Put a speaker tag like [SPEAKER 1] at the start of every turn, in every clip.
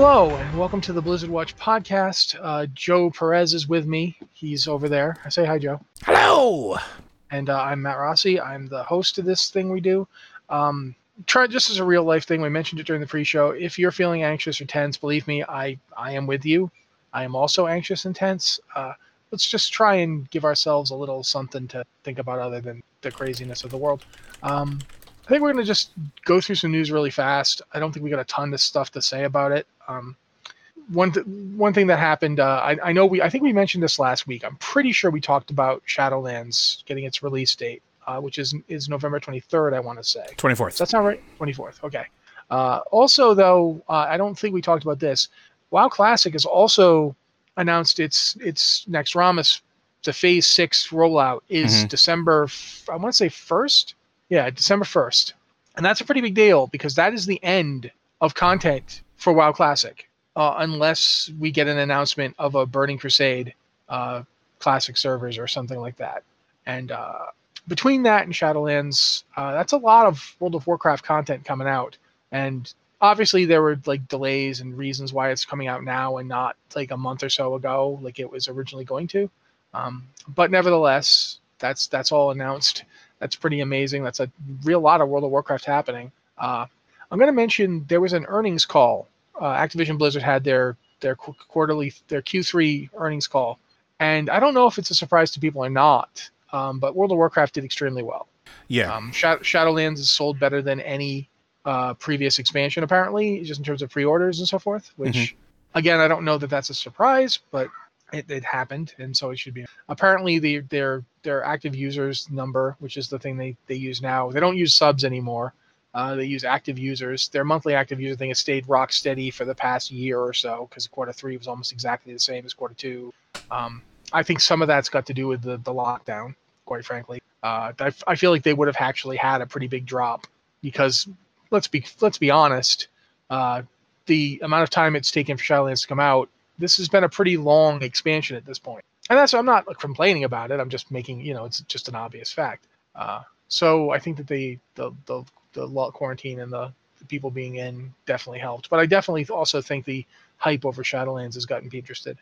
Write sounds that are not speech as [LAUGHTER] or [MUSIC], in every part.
[SPEAKER 1] hello, and welcome to the Blizzard Watch podcast. Uh, Joe Perez is with me. He's over there. I say hi, Joe.
[SPEAKER 2] Hello.
[SPEAKER 1] And uh, I'm Matt Rossi. I'm the host of this thing we do. Um, try just as a real life thing. We mentioned it during the pre-show. If you're feeling anxious or tense, believe me, I I am with you. I am also anxious and tense. Uh, let's just try and give ourselves a little something to think about other than the craziness of the world. Um, I think we're going to just go through some news really fast. I don't think we got a ton of stuff to say about it. Um, one th- one thing that happened, uh, I, I know we I think we mentioned this last week. I'm pretty sure we talked about Shadowlands getting its release date, uh, which is is November 23rd. I want to say
[SPEAKER 2] 24th.
[SPEAKER 1] Does that sound right? 24th. Okay. Uh, also, though, uh, I don't think we talked about this. WoW Classic has also announced its its next Ramus, the Phase Six rollout is
[SPEAKER 2] Mhm.
[SPEAKER 1] December. f- I want to say first. Yeah, December first, and that's a pretty big deal because that is the end of content for WoW Classic, uh, unless we get an announcement of a Burning Crusade uh, Classic servers or something like that. And uh, between that and Shadowlands, uh, that's a lot of World of Warcraft content coming out. And obviously, there were like delays and reasons why it's coming out now and not like a month or so ago, like it was originally going to. Um, but nevertheless, that's that's all announced. That's pretty amazing. That's a real lot of World of Warcraft happening. Uh, I'm going to mention there was an earnings call. Uh, Activision Blizzard had their their qu- quarterly their Q3 earnings call, and I don't know if it's a surprise to people or not. Um, but World of Warcraft did extremely well.
[SPEAKER 2] Yeah.
[SPEAKER 1] Um, Shad- Shadowlands is sold better than any uh, previous expansion, apparently, just in terms of pre-orders and so forth. Which,
[SPEAKER 2] Mhm.
[SPEAKER 1] again, I don't know that that's a surprise, but it, it happened, and so it should be. Apparently, the their their active users number, which is the thing they they use now, they don't use subs anymore. Uh, they use active users. Their monthly active user thing has stayed rock steady for the past year or so because quarter three was almost exactly the same as quarter two. Um, I think some of that's got to do with the, the lockdown, quite frankly. Uh, I, I feel like they would have actually had a pretty big drop because let's be let's be honest, uh, the amount of time it's taken for Shadowlands to come out, this has been a pretty long expansion at this point. And that's I'm not like, complaining about it. I'm just making you know it's just an obvious fact. Uh, so I think that the the the, the quarantine and the, the people being in definitely helped. But I definitely also think the hype over Shadowlands has gotten people interested.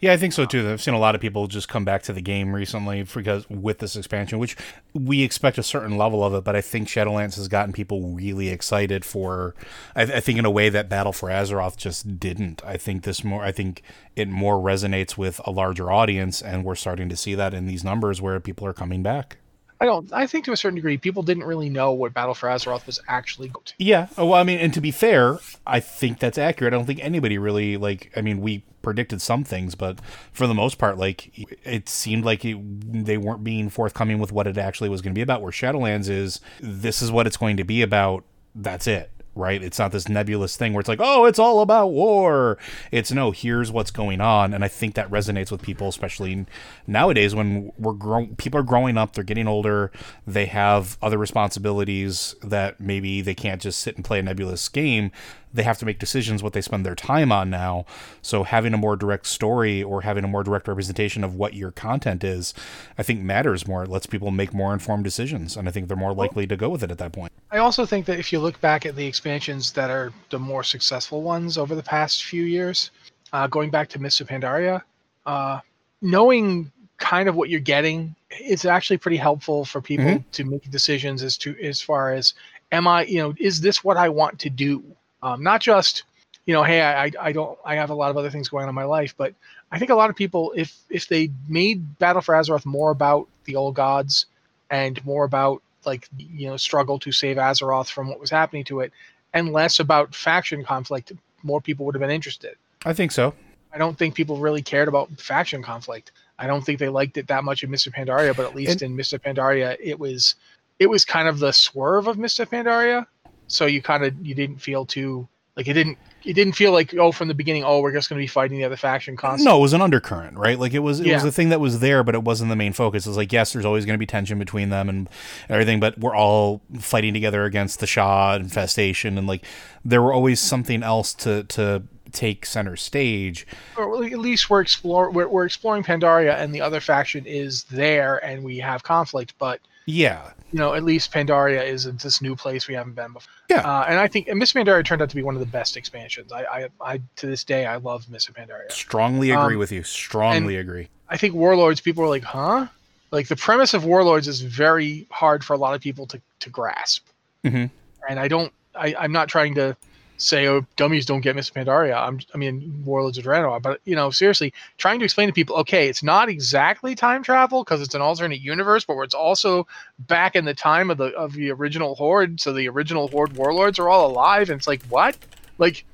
[SPEAKER 2] Yeah, I think so too. I've seen a lot of people just come back to the game recently because with this expansion, which we expect a certain level of it, but I think Shadowlands has gotten people really excited for. I, I think in a way that Battle for Azeroth just didn't. I think this more. I think it more resonates with a larger audience, and we're starting to see that in these numbers where people are coming back.
[SPEAKER 1] I don't. I think to a certain degree, people didn't really know what Battle for Azeroth was actually.
[SPEAKER 2] Yeah. Oh, well, I mean, and to be fair, I think that's accurate. I don't think anybody really like. I mean, we predicted some things, but for the most part, like it seemed like it, they weren't being forthcoming with what it actually was going to be about. Where Shadowlands is, this is what it's going to be about. That's it. Right? It's not this nebulous thing where it's like, oh, it's all about war. It's no, here's what's going on, and I think that resonates with people, especially nowadays when we're grow- people are growing up, they're getting older, they have other responsibilities that maybe they can't just sit and play a nebulous game. They have to make decisions what they spend their time on now. So having a more direct story or having a more direct representation of what your content is, I think matters more. It lets people make more informed decisions, and I think they're more likely to go with it at that point.
[SPEAKER 1] I also think that if you look back at the expansions that are the more successful ones over the past few years, uh, going back to Mists of Pandaria, uh, knowing kind of what you're getting, it's actually pretty helpful for people
[SPEAKER 2] Mhm.
[SPEAKER 1] to make decisions as to as far as am I, you know, is this what I want to do? Um, not just, you know, hey, I, I I don't, I have a lot of other things going on in my life, but I think a lot of people, if if they made Battle for Azeroth more about the old gods and more about like you know struggle to save Azeroth from what was happening to it, and less about faction conflict, more people would have been interested.
[SPEAKER 2] I think so.
[SPEAKER 1] I don't think people really cared about faction conflict. I don't think they liked it that much in Mists of Pandaria, but at least in Mists of Pandaria, it was it was kind of the swerve of Mists of Pandaria. So you kind of you didn't feel too like it didn't it didn't feel like oh from the beginning oh we're just going to be fighting the other faction constantly.
[SPEAKER 2] No, it was an undercurrent, right? Like it was it was
[SPEAKER 1] Yeah.
[SPEAKER 2] a thing that was there, but it wasn't the main focus. It was like, yes, there's always going to be tension between them and everything, but we're all fighting together against the Sha infestation, and like there were always something else to to take center stage.
[SPEAKER 1] or at least we're explore we're, we're exploring Pandaria and the other faction is there and we have conflict, but
[SPEAKER 2] Yeah.
[SPEAKER 1] You know, at least Pandaria is this new place we haven't been before.
[SPEAKER 2] Yeah.
[SPEAKER 1] Uh, and I think and Mists of Pandaria turned out to be one of the best expansions. I, I, I to this day, I love Mists of Pandaria.
[SPEAKER 2] Strongly agree
[SPEAKER 1] Um,
[SPEAKER 2] with you. Strongly agree.
[SPEAKER 1] I think Warlords, people are like, huh? Like the premise of Warlords is very hard for a lot of people to, to grasp.
[SPEAKER 2] Mhm.
[SPEAKER 1] And I don't, I, I'm not trying to say, oh, dummies don't get Mists of Pandaria. I'm, I mean, Warlords of Draenor, but you know, seriously, trying to explain to people, okay, it's not exactly time travel because it's an alternate universe, but it's also back in the time of the of the original Horde. So the original Horde warlords are all alive, and it's like, what? Like,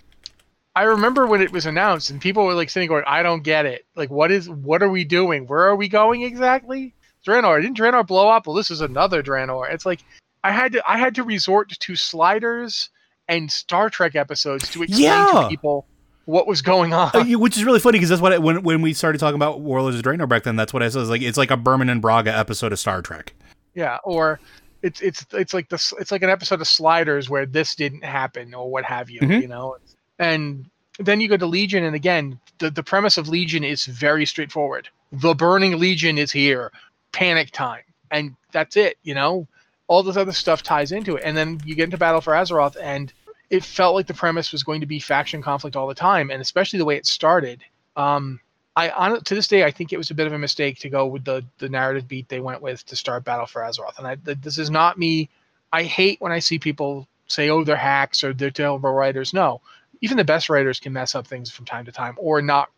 [SPEAKER 1] I remember when it was announced, and people were like sitting going, "I don't get it. Like, what is? What are we doing? Where are we going exactly?" Draenor didn't Draenor blow up? Well, this is another Draenor. It's like I had to I had to resort to sliders and Star Trek episodes to explain
[SPEAKER 2] Yeah.
[SPEAKER 1] to people what was going on.
[SPEAKER 2] Uh, which is really funny because that's what I, when when we started talking about Warlords of Draenor back then, that's what I said. It's like it's like a Berman and Braga episode of Star Trek.
[SPEAKER 1] Yeah, or it's it's it's like this it's like an episode of Sliders where this didn't happen or what have you,
[SPEAKER 2] Mhm.
[SPEAKER 1] you know. And then you go to Legion, and again, the the premise of Legion is very straightforward. The Burning Legion is here, panic time, and that's it. You know, all this other stuff ties into it, and then you get into Battle for Azeroth, and it felt like the premise was going to be faction conflict all the time, and especially the way it started. Um, I on to this day I think it was a bit of a mistake to go with the the narrative beat they went with to start Battle for Azeroth. And I, th- this is not me. I hate when I see people say, "Oh, they're hacks" or "They're terrible writers." No, even the best writers can mess up things from time to time, or not.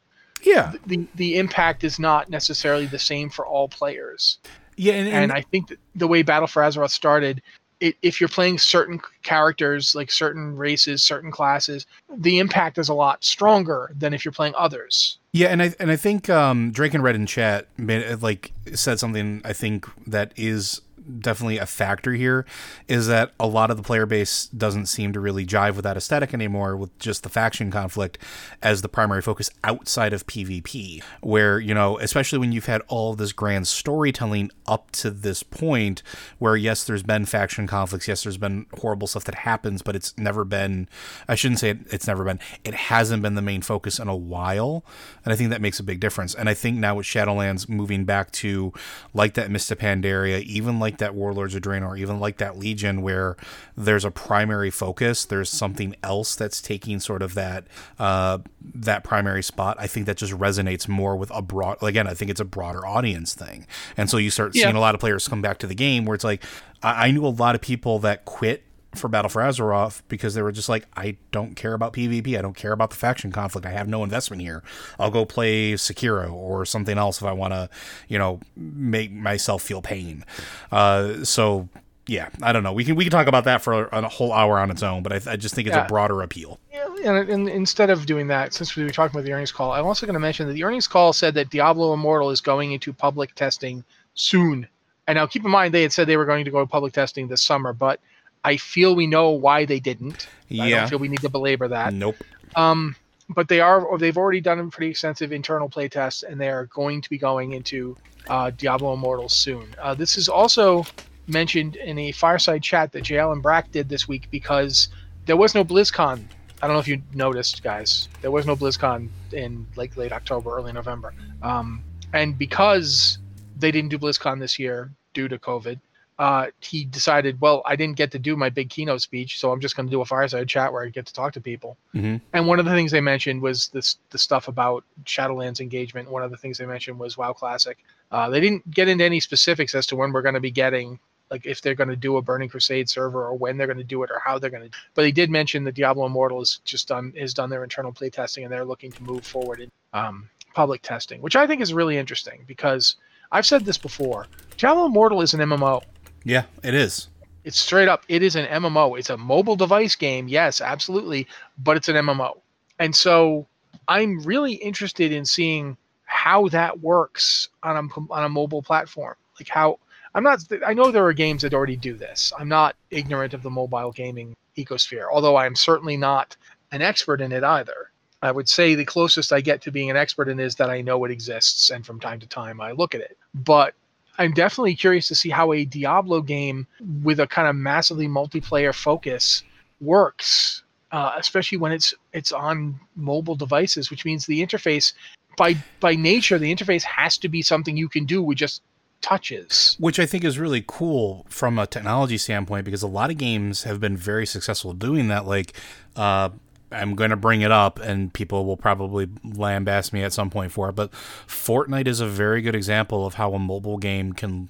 [SPEAKER 2] Yeah,
[SPEAKER 1] the The impact is not necessarily the same for all players.
[SPEAKER 2] Yeah, and,
[SPEAKER 1] And I think that the way Battle for Azeroth started, it, if you're playing certain characters, like certain races, certain classes, the impact is a lot stronger than if you're playing others.
[SPEAKER 2] Yeah, and I and I think um, Drake and Red in chat made like said something I think that is definitely a factor here is that a lot of the player base doesn't seem to really jive with that aesthetic anymore with just the faction conflict as the primary focus outside of PvP where you know especially when you've had all this grand storytelling up to this point where yes there's been faction conflicts yes there's been horrible stuff that happens but it's never been I shouldn't say it, it's never been it hasn't been the main focus in a while and I think that makes a big difference. And I think now with Shadowlands moving back to like that Mists of Pandaria, even like that Warlords of Draenor, even like that Legion, where there's a primary focus, there's something else that's taking sort of that uh, that primary spot. I think that just resonates more with a broad. Again, I think it's a broader audience thing, and so you start
[SPEAKER 1] Yeah.
[SPEAKER 2] seeing a lot of players come back to the game where it's like I, I knew a lot of people that quit for Battle for Azeroth because they were just like, I don't care about PvP. I don't care about the faction conflict. I have no investment here. I'll go play Sekiro or something else if I want to, you know, make myself feel pain. Uh, so yeah, I don't know. We can we can talk about that for a, a whole hour on its own, but I, I just think it's
[SPEAKER 1] Yeah.
[SPEAKER 2] a broader appeal.
[SPEAKER 1] Yeah, and, and instead of doing that, since we were talking about the earnings call, I'm also going to mention that the earnings call said that Diablo Immortal is going into public testing soon. And now keep in mind, they had said they were going to go to public testing this summer, but I feel we know why they didn't. I
[SPEAKER 2] Yeah.
[SPEAKER 1] don't feel we need to belabor that.
[SPEAKER 2] Nope.
[SPEAKER 1] Um, but they are, or they've already done a pretty extensive internal play tests, and they are going to be going into uh, Diablo Immortal soon. Uh, this is also mentioned in a fireside chat that J. Allen Brack did this week because there was no BlizzCon. I don't know if you noticed, guys. There was no BlizzCon in like late October, early November, um, and because they didn't do BlizzCon this year due to COVID, uh, he decided, well, I didn't get to do my big keynote speech, so I'm just going to do a fireside chat where I get to talk to people.
[SPEAKER 2] Mhm.
[SPEAKER 1] And one of the things they mentioned was this the stuff about Shadowlands engagement. One of the things they mentioned was WoW Classic. Uh, they didn't get into any specifics as to when we're going to be getting, like if they're going to do a Burning Crusade server or when they're going to do it or how they're going to. But he did mention that Diablo Immortal is just done has done their internal play testing and they're looking to move forward in um, public testing, which I think is really interesting because I've said this before. Diablo Immortal is an MMO.
[SPEAKER 2] Yeah, it is.
[SPEAKER 1] It's straight up. It is an MMO. It's a mobile device game. Yes, absolutely. But it's an MMO. And so I'm really interested in seeing how that works on a, on a mobile platform. Like how I'm not, I know there are games that already do this. I'm not ignorant of the mobile gaming ecosphere, although I'm certainly not an expert in it either. I would say the closest I get to being an expert in is that I know it exists and from time to time I look at it. But I'm definitely curious to see how a Diablo game with a kind of massively multiplayer focus works, uh, especially when it's it's on mobile devices, which means the interface, by by nature, the interface has to be something you can do with just touches.
[SPEAKER 2] Which I think is really cool from a technology standpoint because a lot of games have been very successful doing that. Like, uh, I'm going to bring it up, and people will probably lambaste me at some point for it. But Fortnite is a very good example of how a mobile game can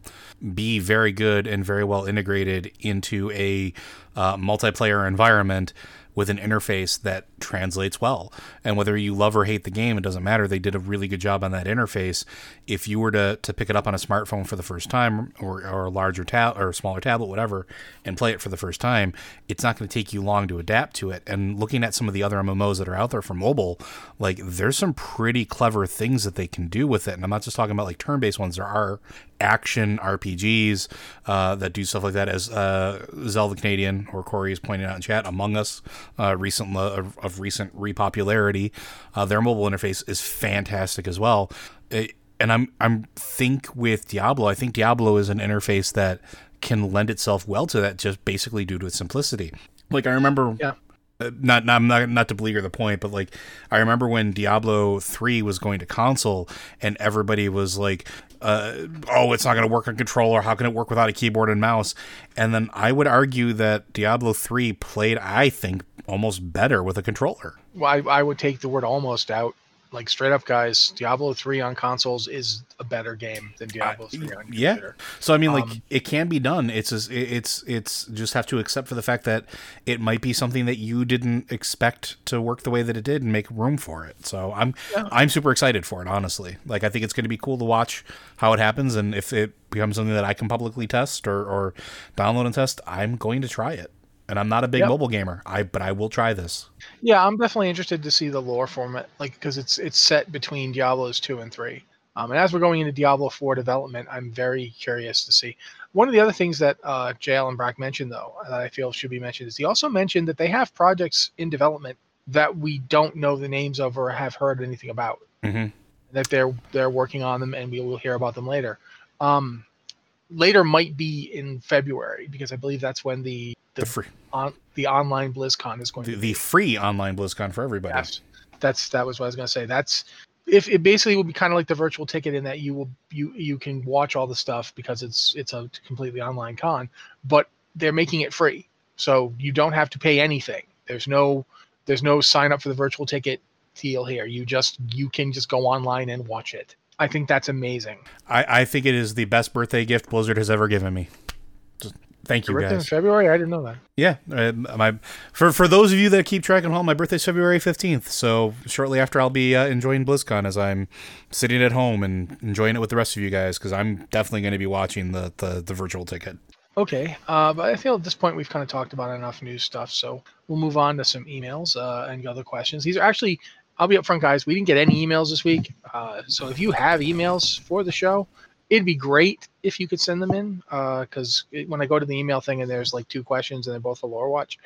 [SPEAKER 2] be very good and very well integrated into a uh, multiplayer environment with an interface that translates well. And whether you love or hate the game, it doesn't matter. They did a really good job on that interface. If you were to, to pick it up on a smartphone for the first time or, or a larger tab or a smaller tablet, whatever, and play it for the first time, it's not going to take you long to adapt to it. And looking at some of the other MMOs that are out there for mobile, like there's some pretty clever things that they can do with it. And I'm not just talking about like turn based ones, there are action RPGs uh, that do stuff like that. As uh, Zelda Canadian or Corey is pointing out in chat, Among Us, uh, recent of, of, recent repopularity, uh, their mobile interface is fantastic as well. It, and I'm I'm think with Diablo, I think Diablo is an interface that can lend itself well to that, just basically due to its simplicity. Like I remember,
[SPEAKER 1] yeah
[SPEAKER 2] uh, not not not not to beleaguer the point, but like I remember when Diablo three was going to console, and everybody was like, uh, "Oh, it's not going to work on controller. How can it work without a keyboard and mouse?" And then I would argue that Diablo three played, I think, almost better with a controller.
[SPEAKER 1] Well, I, I would take the word "almost" out like straight up guys diablo 3 on consoles is a better game than diablo 3 on computer.
[SPEAKER 2] yeah so i mean like um, it can be done. It's just, it's it's just have to accept for the fact that it might be something that you didn't expect to work the way that it did and make room for it. So i'm yeah. i'm super excited for it honestly. Like i think it's going to be cool to watch how it happens and if it becomes something that i can publicly test or, or download and test i'm going to try it and I'm not a big yep. mobile gamer. I but I will try this.
[SPEAKER 1] Yeah, I'm definitely interested to see the lore format, like because it's it's set between Diablos two and three. Um, and as we're going into Diablo four development, I'm very curious to see. One of the other things that uh, J. Allen Brack mentioned, though, that I feel should be mentioned, is he also mentioned that they have projects in development that we don't know the names of or have heard anything about.
[SPEAKER 2] Mm-hmm.
[SPEAKER 1] That they're they're working on them, and we will hear about them later. Um, later might be in February because I believe that's when the the, the free on the online BlizzCon is going
[SPEAKER 2] the,
[SPEAKER 1] to
[SPEAKER 2] be. the free online BlizzCon for everybody.
[SPEAKER 1] Yes. That's that was what I was going to say. That's if it basically will be kind of like the virtual ticket in that you will you you can watch all the stuff because it's it's a completely online con, but they're making it free, so you don't have to pay anything. There's no there's no sign up for the virtual ticket deal here. You just you can just go online and watch it. I think that's amazing.
[SPEAKER 2] I, I think it is the best birthday gift Blizzard has ever given me. Just thank you, guys. In
[SPEAKER 1] February, I didn't know that.
[SPEAKER 2] Yeah, uh, my for for those of you that keep track at home, my birthday's February fifteenth. So shortly after, I'll be uh, enjoying BlizzCon as I'm sitting at home and enjoying it with the rest of you guys because I'm definitely going to be watching the, the the virtual ticket.
[SPEAKER 1] Okay, uh, but I feel at this point we've kind of talked about enough news stuff, so we'll move on to some emails uh, and other questions. These are actually I'll be upfront, guys. We didn't get any emails this week, uh, so if you have emails for the show, it'd be great if you could send them in. Because uh, when I go to the email thing and there's like two questions and they're both a lore watch,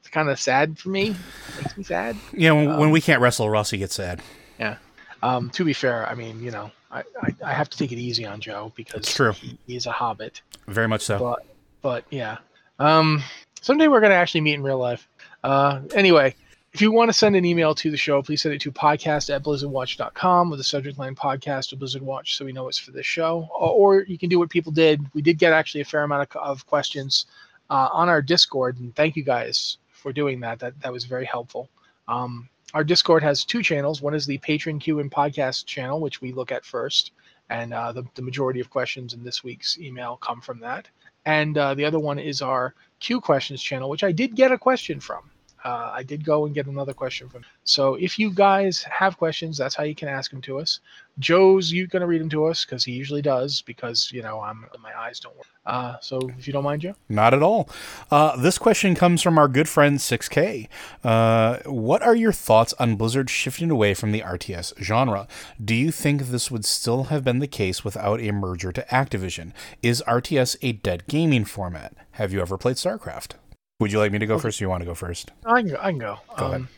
[SPEAKER 1] it's kind of sad for me. It makes me sad.
[SPEAKER 2] Yeah, when, um, when we can't wrestle, Rossi gets sad.
[SPEAKER 1] Yeah. Um, to be fair, I mean, you know, I, I, I, have to take it easy on Joe because
[SPEAKER 2] it's true.
[SPEAKER 1] He, he's a hobbit.
[SPEAKER 2] Very much so.
[SPEAKER 1] But, but yeah. Um, someday we're gonna actually meet in real life. Uh, anyway, if you want to send an email to the show, please send it to podcast at blizzardwatch.com with the subject line podcast or Blizzard Watch so we know it's for this show. Or you can do what people did. We did get actually a fair amount of, of questions uh, on our Discord, and thank you guys for doing that. That, that was very helpful. Um, our Discord has two channels. One is the Patreon Q and Podcast channel, which we look at first, and uh, the, the majority of questions in this week's email come from that. And uh, the other one is our Q Questions channel, which I did get a question from uh, I did go and get another question from. So if you guys have questions, that's how you can ask them to us. Joe's you gonna read them to us because he usually does because you know I'm my eyes don't work. Uh, so if you don't mind, Joe.
[SPEAKER 2] Not at all. Uh, this question comes from our good friend 6K. Uh, what are your thoughts on Blizzard shifting away from the RTS genre? Do you think this would still have been the case without a merger to Activision? Is RTS a dead gaming format? Have you ever played StarCraft? Would you like me to go okay. first, or you want to go first?
[SPEAKER 1] I can go. I can go.
[SPEAKER 2] go um,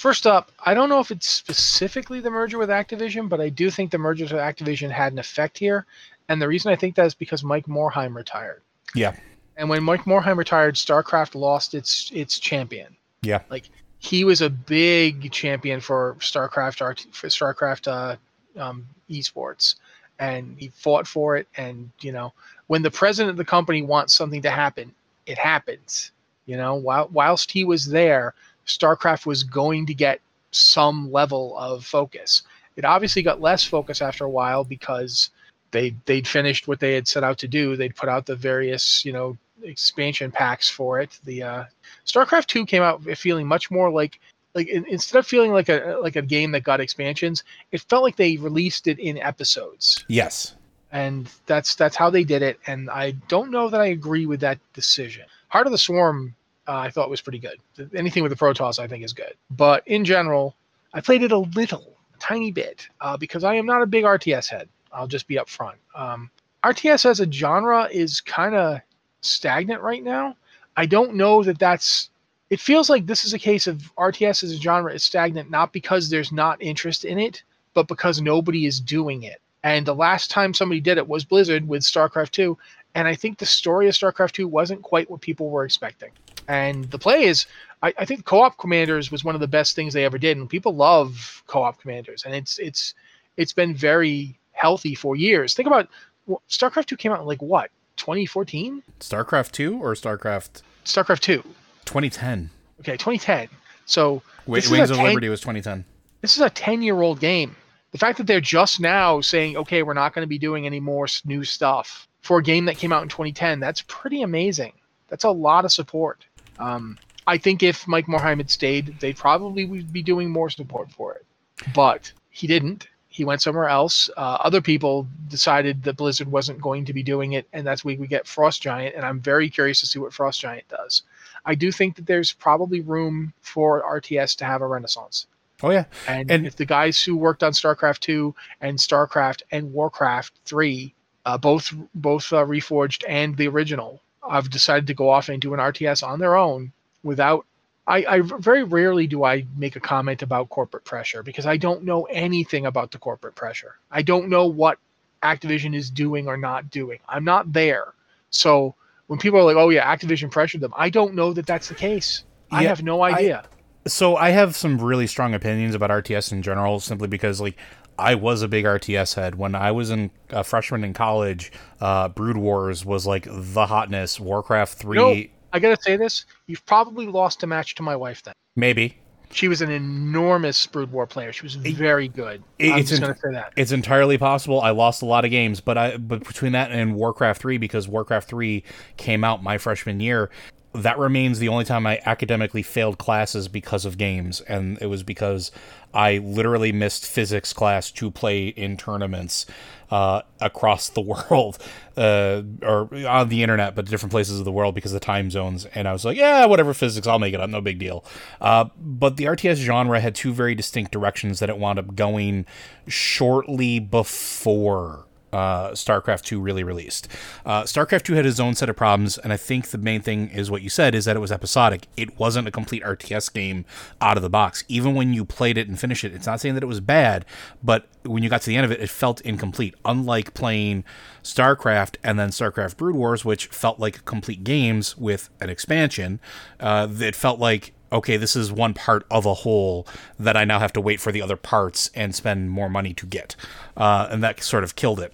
[SPEAKER 1] first up, I don't know if it's specifically the merger with Activision, but I do think the merger with Activision had an effect here. And the reason I think that is because Mike Morhaime retired.
[SPEAKER 2] Yeah.
[SPEAKER 1] And when Mike Morhaime retired, StarCraft lost its its champion.
[SPEAKER 2] Yeah.
[SPEAKER 1] Like he was a big champion for StarCraft for StarCraft uh, um, esports, and he fought for it. And you know, when the president of the company wants something to happen, it happens. You know, while whilst he was there, StarCraft was going to get some level of focus. It obviously got less focus after a while because they they'd finished what they had set out to do. They'd put out the various you know expansion packs for it. The uh, StarCraft Two came out feeling much more like like instead of feeling like a like a game that got expansions, it felt like they released it in episodes.
[SPEAKER 2] Yes,
[SPEAKER 1] and that's that's how they did it. And I don't know that I agree with that decision. Heart of the Swarm, uh, I thought was pretty good. Anything with the Protoss, I think, is good. But in general, I played it a little, a tiny bit, uh, because I am not a big RTS head. I'll just be upfront. Um, RTS as a genre is kind of stagnant right now. I don't know that that's. It feels like this is a case of RTS as a genre is stagnant not because there's not interest in it, but because nobody is doing it. And the last time somebody did it was Blizzard with StarCraft 2, and I think the story of StarCraft 2 wasn't quite what people were expecting. And the play is, I, I think co-op commanders was one of the best things they ever did, and people love co-op commanders, and it's it's it's been very healthy for years. Think about well, StarCraft 2 came out in like what 2014?
[SPEAKER 2] StarCraft 2 or StarCraft?
[SPEAKER 1] StarCraft 2.
[SPEAKER 2] 2010.
[SPEAKER 1] Okay, 2010. So
[SPEAKER 2] Wait, Wings of 10, Liberty was 2010.
[SPEAKER 1] This is a 10 year old game. The fact that they're just now saying, okay, we're not going to be doing any more new stuff for a game that came out in 2010, that's pretty amazing. That's a lot of support. Um, I think if Mike Morhaime had stayed, they probably would be doing more support for it. But he didn't he went somewhere else. Uh, other people decided that Blizzard wasn't going to be doing it, and that's where we get Frost Giant. And I'm very curious to see what Frost Giant does. I do think that there's probably room for RTS to have a renaissance.
[SPEAKER 2] Oh yeah,
[SPEAKER 1] and, and if the guys who worked on StarCraft two and StarCraft and Warcraft three, uh, both both uh, reforged and the original, have decided to go off and do an RTS on their own without I, I very rarely do I make a comment about corporate pressure because I don't know anything about the corporate pressure. I don't know what Activision is doing or not doing. I'm not there. So when people are like, "Oh yeah, Activision pressured them," I don't know that that's the case. Yeah, I have no idea.
[SPEAKER 2] I, so I have some really strong opinions about RTS in general, simply because like I was a big RTS head when I was in a freshman in college. Uh, Brood Wars was like the hotness. Warcraft three.
[SPEAKER 1] Nope. I gotta say this: you've probably lost a match to my wife. Then
[SPEAKER 2] maybe
[SPEAKER 1] she was an enormous Brood War player. She was very good.
[SPEAKER 2] It, I'm just gonna say that it's entirely possible. I lost a lot of games, but I but between that and Warcraft three, because Warcraft three came out my freshman year, that remains the only time I academically failed classes because of games, and it was because I literally missed physics class to play in tournaments uh, across the [LAUGHS] world uh, or on the internet, but different places of the world because of the time zones. And I was like, yeah, whatever physics, I'll make it up, no big deal. Uh, but the RTS genre had two very distinct directions that it wound up going shortly before uh, StarCraft 2 really released. Uh, StarCraft 2 had its own set of problems, and I think the main thing is what you said is that it was episodic. It wasn't a complete RTS game out of the box. Even when you played it and finished it, it's not saying that it was bad, but when you got to the end of it, it felt incomplete. Unlike playing StarCraft and then StarCraft Brood Wars, which felt like complete games with an expansion, uh, it felt like okay, this is one part of a whole that I now have to wait for the other parts and spend more money to get. Uh, and that sort of killed it.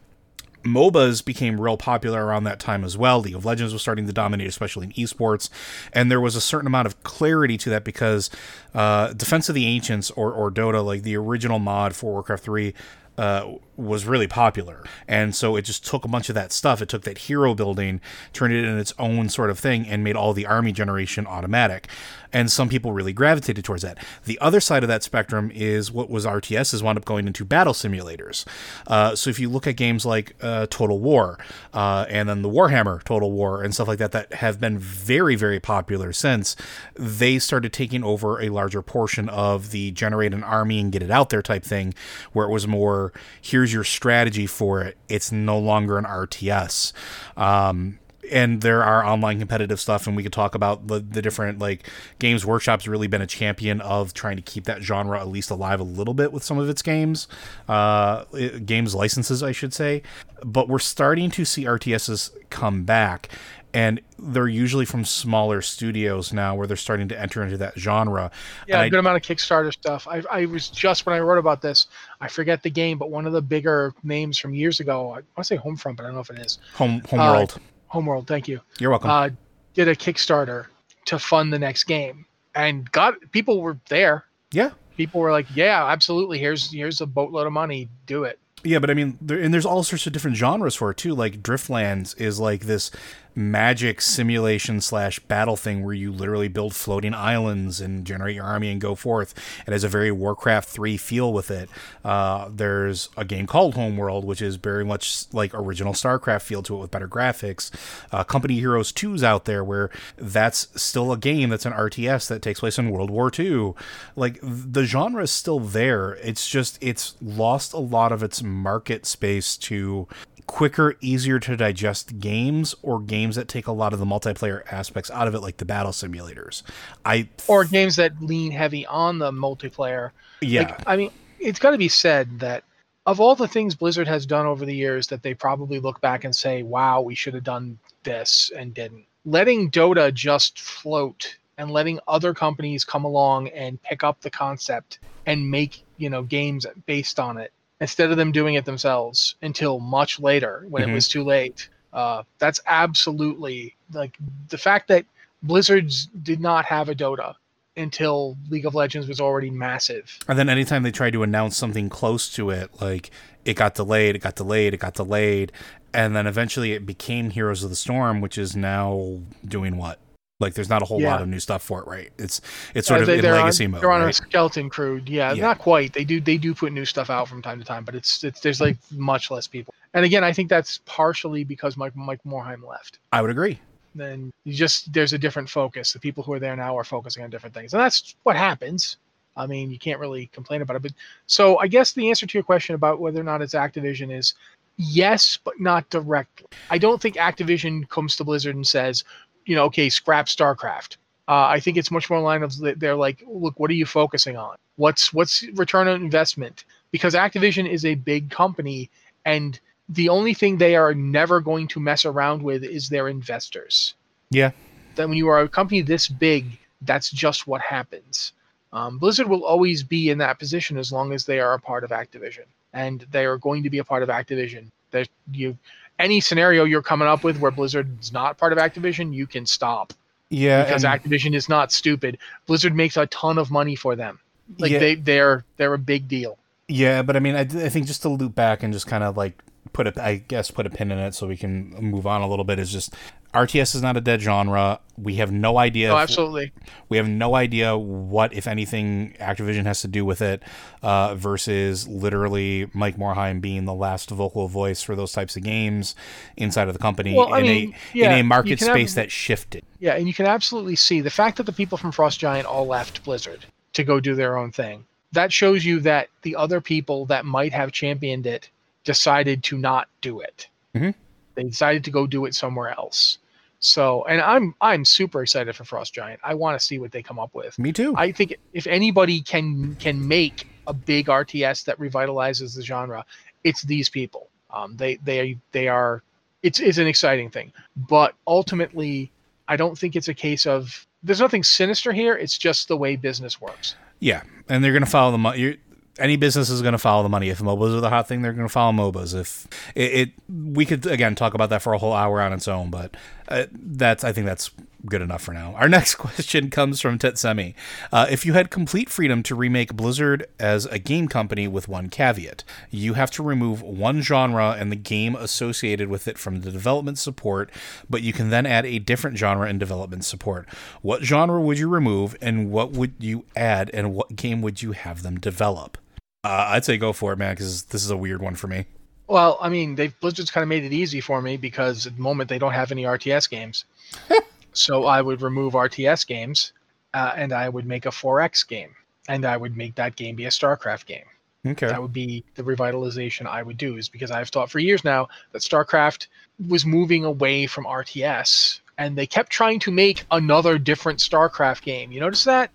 [SPEAKER 2] MOBAs became real popular around that time as well. League of Legends was starting to dominate, especially in esports, and there was a certain amount of clarity to that because uh, Defense of the Ancients or, or Dota, like the original mod for Warcraft 3, uh, was really popular. And so it just took a bunch of that stuff. It took that hero building, turned it in its own sort of thing, and made all the army generation automatic. And some people really gravitated towards that. The other side of that spectrum is what was RTS is wound up going into battle simulators. Uh, so if you look at games like uh, Total War uh, and then the Warhammer Total War and stuff like that, that have been very, very popular since, they started taking over a larger portion of the generate an army and get it out there type thing, where it was more here's your strategy for it. It's no longer an RTS. Um, and there are online competitive stuff and we could talk about the, the different like games workshop's really been a champion of trying to keep that genre at least alive a little bit with some of its games uh, games licenses i should say but we're starting to see rtss come back and they're usually from smaller studios now where they're starting to enter into that genre.
[SPEAKER 1] Yeah,
[SPEAKER 2] And
[SPEAKER 1] a
[SPEAKER 2] I-
[SPEAKER 1] good amount of Kickstarter stuff. I, I was just when I wrote about this, I forget the game, but one of the bigger names from years ago, I want to say Homefront, but I don't know if it is.
[SPEAKER 2] Home
[SPEAKER 1] Uh,
[SPEAKER 2] Homeworld.
[SPEAKER 1] Thank you.
[SPEAKER 2] You're welcome.
[SPEAKER 1] Uh, did a Kickstarter to fund the next game, and got people were there.
[SPEAKER 2] yeah.
[SPEAKER 1] People were like, "Yeah, absolutely. Here's here's a boatload of money. Do it."
[SPEAKER 2] Yeah, but I mean, there, and there's all sorts of different genres for it too. Like Driftlands is like this magic simulation slash battle thing where you literally build floating islands and generate your army and go forth. It has a very Warcraft three feel with it. Uh, there's a game called Homeworld, which is very much like original StarCraft feel to it with better graphics. Uh, Company Heroes 2's out there where that's still a game that's an RTS that takes place in World War II. Like the genre is still there. It's just it's lost a lot of its market space to quicker, easier to digest games or games that take a lot of the multiplayer aspects out of it, like the battle simulators. I
[SPEAKER 1] Or games that lean heavy on the multiplayer.
[SPEAKER 2] yeah
[SPEAKER 1] Like, I mean, it's got to be said that of all the things Blizzard has done over the years that they probably look back and say, wow, we should have done this and didn't. Letting Dota just float and letting other companies come along and pick up the concept and make, you know, games based on it instead of them doing it themselves until much later when
[SPEAKER 2] Mhm.
[SPEAKER 1] it was too late. Uh, that's absolutely like the fact that Blizzards did not have a Dota until League of Legends was already massive.
[SPEAKER 2] And then anytime they tried to announce something close to it, like it got delayed, it got delayed, it got delayed, and then eventually it became Heroes of the Storm, which is now doing what? Like there's not a whole
[SPEAKER 1] Yeah.
[SPEAKER 2] lot of new stuff for it, right? It's it's sort of
[SPEAKER 1] they,
[SPEAKER 2] in
[SPEAKER 1] are
[SPEAKER 2] legacy
[SPEAKER 1] on,
[SPEAKER 2] mode.
[SPEAKER 1] They're on a skeleton crew. Yeah,
[SPEAKER 2] Yeah.
[SPEAKER 1] not quite. They do they do put new stuff out from time to time, but it's it's there's like much less people. And again, I think that's partially because Mike Mike Morhaime left.
[SPEAKER 2] I would agree.
[SPEAKER 1] Then you just there's a different focus. The people who are there now are focusing on different things, and that's what happens. I mean, you can't really complain about it. But so I guess the answer to your question about whether or not it's Activision is yes, but not directly. I don't think Activision comes to Blizzard and says, you know, okay, scrap StarCraft. Uh, I think it's much more in line of they're like, look, what are you focusing on? What's what's return on investment? Because Activision is a big company, and the only thing they are never going to mess around with is their investors.
[SPEAKER 2] Yeah.
[SPEAKER 1] That when you are a company this big, that's just what happens. Um, Blizzard will always be in that position as long as they are a part of Activision, and they are going to be a part of Activision. That you, any scenario you're coming up with where Blizzard's not part of Activision, you can stop
[SPEAKER 2] Yeah,
[SPEAKER 1] because Activision is not stupid. Blizzard makes a ton of money for them. Like
[SPEAKER 2] Yeah.
[SPEAKER 1] they they're they're a big deal.
[SPEAKER 2] Yeah, but I mean, I, I think just to loop back and just kind of like put a, I guess, put a pin in it so we can move on a little bit is just RTS is not a dead genre. We have no idea.
[SPEAKER 1] Oh, absolutely.
[SPEAKER 2] we have no idea what, if anything, Activision has to do with it, uh, versus literally Mike Morhaime being the last vocal voice for those types of games inside of the company
[SPEAKER 1] Well,
[SPEAKER 2] in
[SPEAKER 1] mean,
[SPEAKER 2] a
[SPEAKER 1] yeah,
[SPEAKER 2] in a market
[SPEAKER 1] have-
[SPEAKER 2] space that shifted.
[SPEAKER 1] Yeah, and you can absolutely see the fact that the people from Frost Giant all left Blizzard to go do their own thing. That shows you that the other people that might have championed it decided to not do it.
[SPEAKER 2] Mhm.
[SPEAKER 1] They decided to go do it somewhere else. So, and I'm I'm super excited for Frost Giant. I want to see what they come up with.
[SPEAKER 2] Me too.
[SPEAKER 1] I think if anybody can can make a big RTS that revitalizes the genre, it's these people. Um, they they they are. It's it's an exciting thing, but ultimately, I don't think it's a case of there's nothing sinister here. It's just the way business works.
[SPEAKER 2] Yeah, and they're going to follow the money. Any business is going to follow the money. If MOBAs are the hot thing, they're going to follow MOBAs. If it, it, we could again talk about that for a whole hour on its own, but uh, that's I think that's good enough for now. Our [LAUGHS] next question comes from Tetsemi. Uh, if you had complete freedom to remake Blizzard as a game company with one caveat, you have to remove one genre and the game associated with it from the development support, but you can then add a different genre in development support. What genre would you remove, and what would you add, and what game would you have them develop? Uh, I'd say go for it, man, because this is a weird one for me.
[SPEAKER 1] Well, I mean, they've Blizzard's kind of made it easy for me because at the moment they don't have any RTS games. [LAUGHS] so I would remove RTS games, uh, and I would make a 4X game, and I would make that game be a StarCraft game.
[SPEAKER 2] Okay.
[SPEAKER 1] that would be the revitalization I would do is because I've thought for years now that StarCraft was moving away from RTS and they kept trying to make another different StarCraft game. You notice that?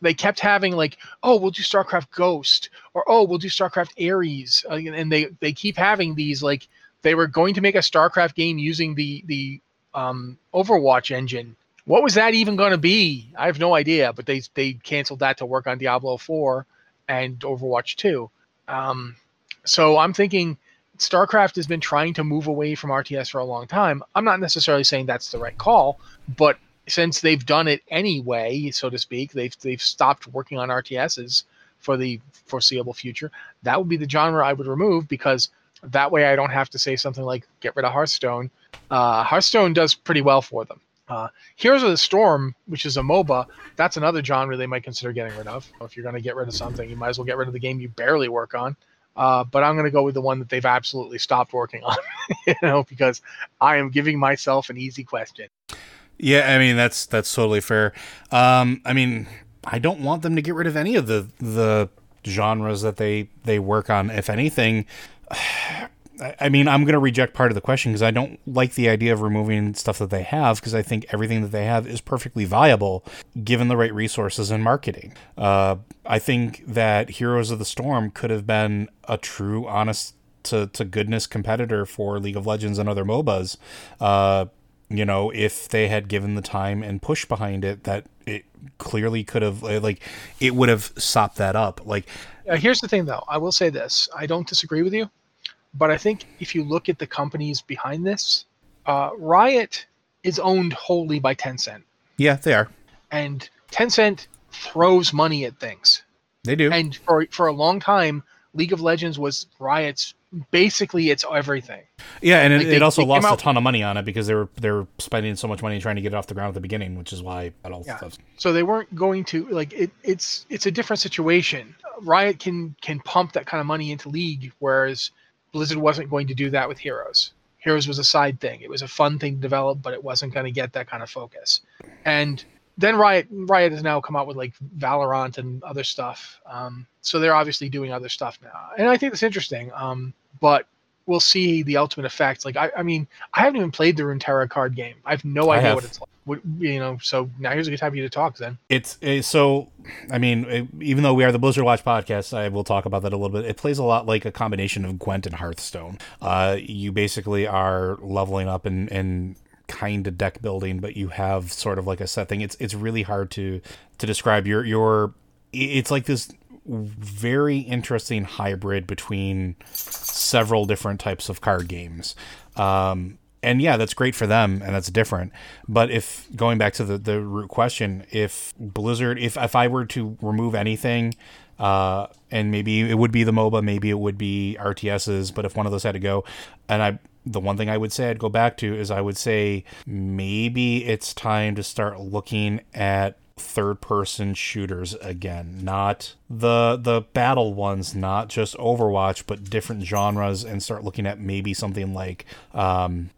[SPEAKER 1] They kept having like, oh, we'll do StarCraft Ghost or oh, we'll do StarCraft Ares, uh, and they they keep having these like they were going to make a StarCraft game using the the um, Overwatch engine. What was that even going to be? I have no idea. But they they canceled that to work on Diablo 4 and Overwatch 2. Um, so I'm thinking StarCraft has been trying to move away from RTS for a long time. I'm not necessarily saying that's the right call, but since they've done it anyway, so to speak, they've they've stopped working on RTSs for the foreseeable future. That would be the genre I would remove because that way I don't have to say something like get rid of Hearthstone. Uh, Hearthstone does pretty well for them. Uh, Heroes of the Storm, which is a MOBA, that's another genre they might consider getting rid of. If you're going to get rid of something, you might as well get rid of the game you barely work on. Uh, but I'm going to go with the one that they've absolutely stopped working on, [LAUGHS] you know, because I am giving myself an easy question.
[SPEAKER 2] Yeah, I mean that's that's totally fair. Um, I mean, I don't want them to get rid of any of the the genres that they they work on. If anything, [SIGHS] I mean, I'm going to reject part of the question because I don't like the idea of removing stuff that they have because I think everything that they have is perfectly viable given the right resources and marketing. Uh, I think that Heroes of the Storm could have been a true, honest to, to goodness competitor for League of Legends and other MOBAs. Uh, you know, if they had given the time and push behind it, that it clearly could have, like, it would have sopped that up. Like,
[SPEAKER 1] uh, here's the thing, though. I will say this: I don't disagree with you, but I think if you look at the companies behind this, uh, Riot is owned wholly by Tencent.
[SPEAKER 2] Yeah, they are.
[SPEAKER 1] And Tencent throws money at things.
[SPEAKER 2] They do.
[SPEAKER 1] And for for a long time, League of Legends was Riot's basically it's everything.
[SPEAKER 2] Yeah, and like it, they, it, also lost out, a ton of money on it because they were they were spending so much money trying to get it off the ground at the beginning, which is why that all yeah. stuff.
[SPEAKER 1] So they weren't going to like it. It's it's a different situation. Riot can can pump that kind of money into League, whereas Blizzard wasn't going to do that with Heroes. Heroes was a side thing. It was a fun thing to develop, but it wasn't going to get that kind of focus. And then Riot Riot has now come out with like Valorant and other stuff. Um, so they're obviously doing other stuff now, and I think that's interesting. Um, but we'll see the ultimate effect. Like I, I mean, I haven't even played the Runeterra card game. I have no idea have. what it's like. What, you know, so now here's a good time for you to talk. Then
[SPEAKER 2] it's, it's so. I mean, it, even though we are the Blizzard Watch podcast, I will talk about that a little bit. It plays a lot like a combination of Gwent and Hearthstone. Uh, you basically are leveling up and and kind of deck building, but you have sort of like a set thing. It's it's really hard to to describe. Your your it's like this very interesting hybrid between several different types of card games. Um, and yeah, that's great for them and that's different. But if going back to the, the root question, if Blizzard, if, if I were to remove anything, uh, and maybe it would be the MOBA, maybe it would be RTSs, but if one of those had to go, and I, the one thing I would say I'd go back to is I would say maybe it's time to start looking at third person shooters again. Not the the battle ones not just overwatch but different genres and start looking at maybe something like um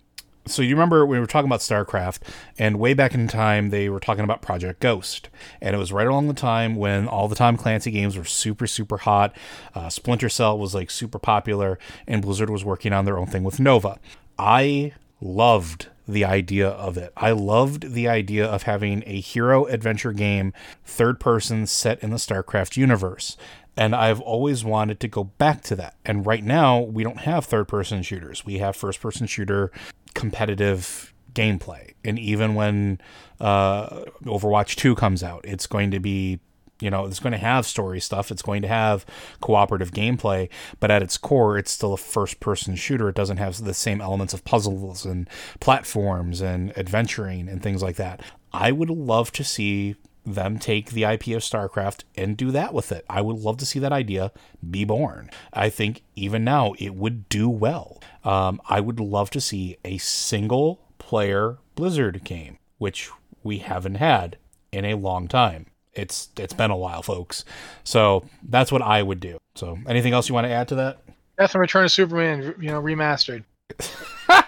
[SPEAKER 2] so you remember we were talking about StarCraft, and way back in time they were talking about Project Ghost, and it was right along the time when all the Tom Clancy games were super super hot. Uh, Splinter Cell was like super popular, and Blizzard was working on their own thing with Nova. I loved the idea of it. I loved the idea of having a hero adventure game, third person set in the StarCraft universe. And I've always wanted to go back to that. And right now, we don't have third person shooters. We have first person shooter competitive gameplay. And even when uh, Overwatch 2 comes out, it's going to be you know it's going to have story stuff it's going to have cooperative gameplay but at its core it's still a first person shooter it doesn't have the same elements of puzzles and platforms and adventuring and things like that i would love to see them take the IP of StarCraft and do that with it. I would love to see that idea be born. I think even now it would do well. Um, I would love to see a single player Blizzard game, which we haven't had in a long time it's it's been a while, folks. So that's what I would do. So anything else you want to add to that?
[SPEAKER 1] Death and Return of Superman, you know, remastered. [LAUGHS]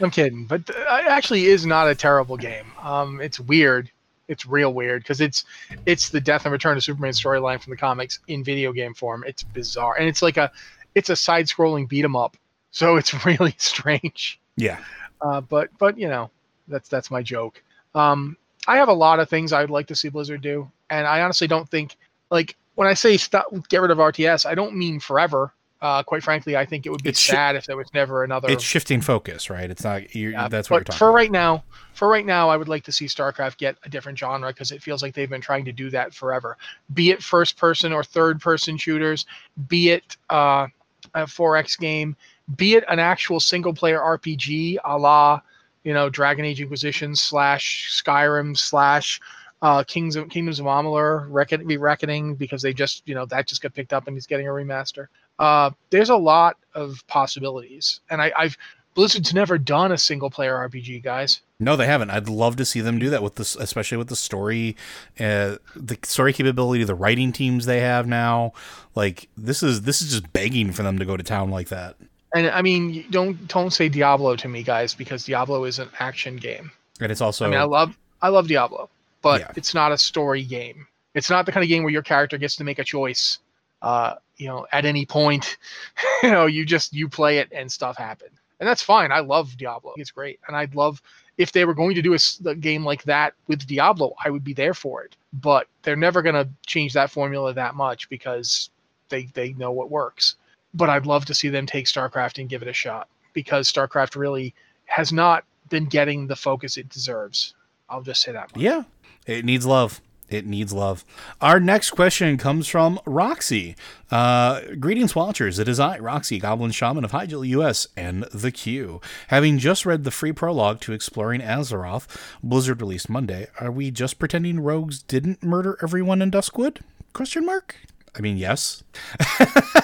[SPEAKER 1] I'm kidding, but it actually is not a terrible game. Um, it's weird. It's real weird because it's it's the Death and Return of Superman storyline from the comics in video game form. It's bizarre, and it's like a it's a side-scrolling beat 'em up, so [LAUGHS] it's really strange.
[SPEAKER 2] Yeah.
[SPEAKER 1] Uh, but but you know that's that's my joke. Um, I have a lot of things I would like to see Blizzard do, and I honestly don't think like when I say stop get rid of RTS, I don't mean forever. Uh, quite frankly, I think it would be
[SPEAKER 2] It's
[SPEAKER 1] sad if there was never another.
[SPEAKER 2] It's shifting focus, right? It's not. You're,
[SPEAKER 1] Yeah,
[SPEAKER 2] that's what you're
[SPEAKER 1] but
[SPEAKER 2] talking.
[SPEAKER 1] for
[SPEAKER 2] about.
[SPEAKER 1] right now, for right now, I would like to see StarCraft get a different genre because it feels like they've been trying to do that forever. Be it first person or third person shooters, be it uh, a 4X game, be it an actual single player RPG a la, you know, Dragon Age Inquisition slash Skyrim slash uh, Kings of Kingdoms of Amalur Reckon, Reckoning because they just you know that just got picked up and he's getting a remaster. Uh, there's a lot of possibilities, and I, I've Blizzard's never done a single player RPG, guys.
[SPEAKER 2] No, they haven't. I'd love to see them do that with this, especially with the story, uh, the story capability, the writing teams they have now. Like this is this is just begging for them to go to town like that.
[SPEAKER 1] And I mean, don't don't say Diablo to me, guys, because Diablo is an action game.
[SPEAKER 2] And it's also
[SPEAKER 1] I mean, I love I love Diablo, but
[SPEAKER 2] Yeah.
[SPEAKER 1] it's not a story game. It's not the kind of game where your character gets to make a choice. Uh, you know, at any point, [LAUGHS] you know, you just you play it and stuff happen, and that's fine. I love Diablo; it's great, and I'd love if they were going to do a game like that with Diablo, I would be there for it. But they're never going to change that formula that much because they they know what works. But I'd love to see them take StarCraft and give it a shot because StarCraft really has not been getting the focus it deserves. I'll just say that. Much.
[SPEAKER 2] Yeah, it needs love. It needs love. Our next question comes from Roxy. Uh, greetings, watchers. It is I, Roxy, Goblin Shaman of Hyjal US and The Queue. Having just read the free prologue to Exploring Azeroth, Blizzard released Monday, are we just pretending rogues didn't murder everyone in Duskwood? Question mark? I mean, yes. [LAUGHS]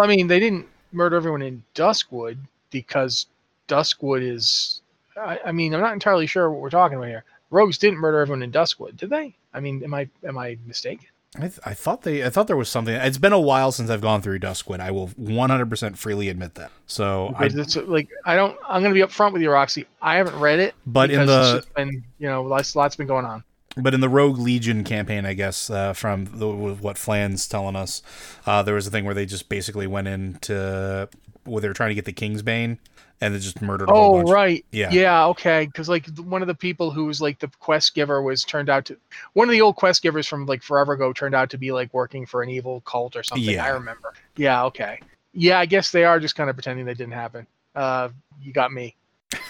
[SPEAKER 1] Well, I mean, they didn't murder everyone in Duskwood because Duskwood is. I, I mean, I'm not entirely sure what we're talking about here. Rogues didn't murder everyone in Duskwood, did they? I mean, am I am I mistaken?
[SPEAKER 2] I, th- I thought they. I thought there was something. It's been a while since I've gone through Duskwood. I will 100% freely admit that. So, I,
[SPEAKER 1] like I don't. I'm going to be upfront with you, Roxy. I haven't read it,
[SPEAKER 2] but in the
[SPEAKER 1] been you know lots lots been going on.
[SPEAKER 2] but in the Rogue Legion campaign, I guess uh, from the, what Flan's telling us, uh, there was a thing where they just basically went into where they were trying to get the Kingsbane and they just murdered. A whole
[SPEAKER 1] Oh right,
[SPEAKER 2] Yeah.
[SPEAKER 1] yeah, okay. Because like one of the people who was like the quest giver was turned out to one of the old quest givers from like forever ago turned out to be like working for an evil cult or something.
[SPEAKER 2] Yeah.
[SPEAKER 1] I remember. Yeah, okay. Yeah, I guess they are just kind of pretending they didn't happen. Uh, you got me.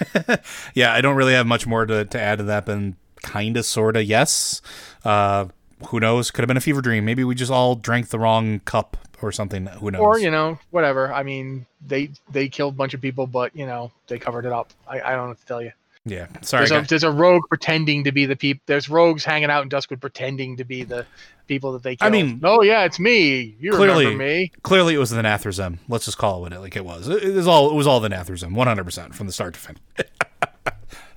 [SPEAKER 1] [LAUGHS]
[SPEAKER 2] yeah, I don't really have much more to, to add to that than kind of, sort of, yes. Uh, who knows? Could have been a fever dream. Maybe we just all drank the wrong cup or something. Who knows?
[SPEAKER 1] Or you know, whatever. I mean, they they killed a bunch of people, but you know, they covered it up. I, I don't know what to tell you.
[SPEAKER 2] yeah. Sorry.
[SPEAKER 1] There's a, there's a rogue pretending to be the people. There's rogues hanging out in Duskwood pretending to be the people that they killed.
[SPEAKER 2] I mean-
[SPEAKER 1] oh yeah, it's me. You
[SPEAKER 2] Clearly-
[SPEAKER 1] remember me?
[SPEAKER 2] Clearly, it was the Nathrezim. Let's just call it what it like it was. It, was all. It was all the one hundred percent from the start to finish. [LAUGHS]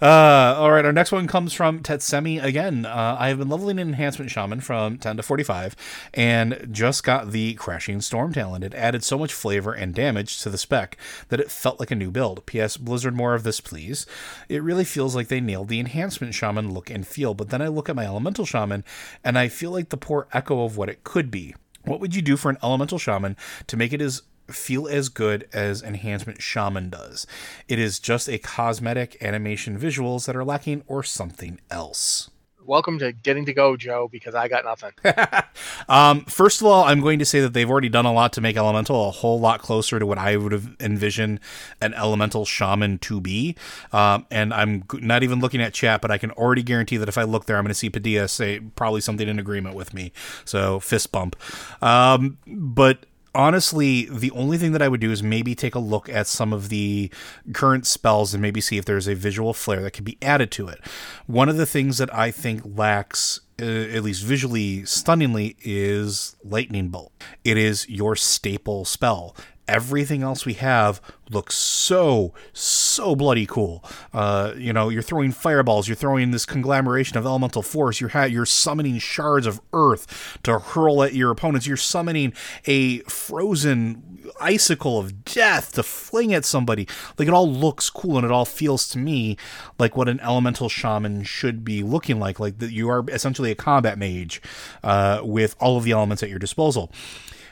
[SPEAKER 2] Uh, all right, our next one comes from Tetsemi again. Uh, I have been leveling an enhancement shaman from 10 to 45 and just got the crashing storm talent. It added so much flavor and damage to the spec that it felt like a new build. P.S. Blizzard, more of this, please. It really feels like they nailed the enhancement shaman look and feel, but then I look at my elemental shaman and I feel like the poor echo of what it could be. What would you do for an elemental shaman to make it as feel as good as enhancement shaman does? It is just a cosmetic animation visuals that are lacking or something else.
[SPEAKER 1] Welcome to getting to go, Joe, because I got nothing. [LAUGHS]
[SPEAKER 2] Um, first of all, I'm going to say that they've already done a lot to make Elemental a whole lot closer to what I would have envisioned an Elemental Shaman to be. Um, and I'm not even looking at chat, but I can already guarantee that if I look there, I'm going to see Padilla say probably something in agreement with me. So fist bump. Um, but honestly, the only thing that I would do is maybe take a look at some of the current spells and maybe see if there's a visual flair that could be added to it. One of the things that I think lacks, uh, at least visually stunningly, is Lightning Bolt. It is your staple spell. Everything else we have looks so so bloody cool. Uh, you know, you're throwing fireballs, you're throwing this conglomeration of elemental force. You're ha- you're summoning shards of earth to hurl at your opponents. You're summoning a frozen icicle of death to fling at somebody. Like it all looks cool and it all feels to me like what an elemental shaman should be looking like. Like that you are essentially a combat mage uh, with all of the elements at your disposal.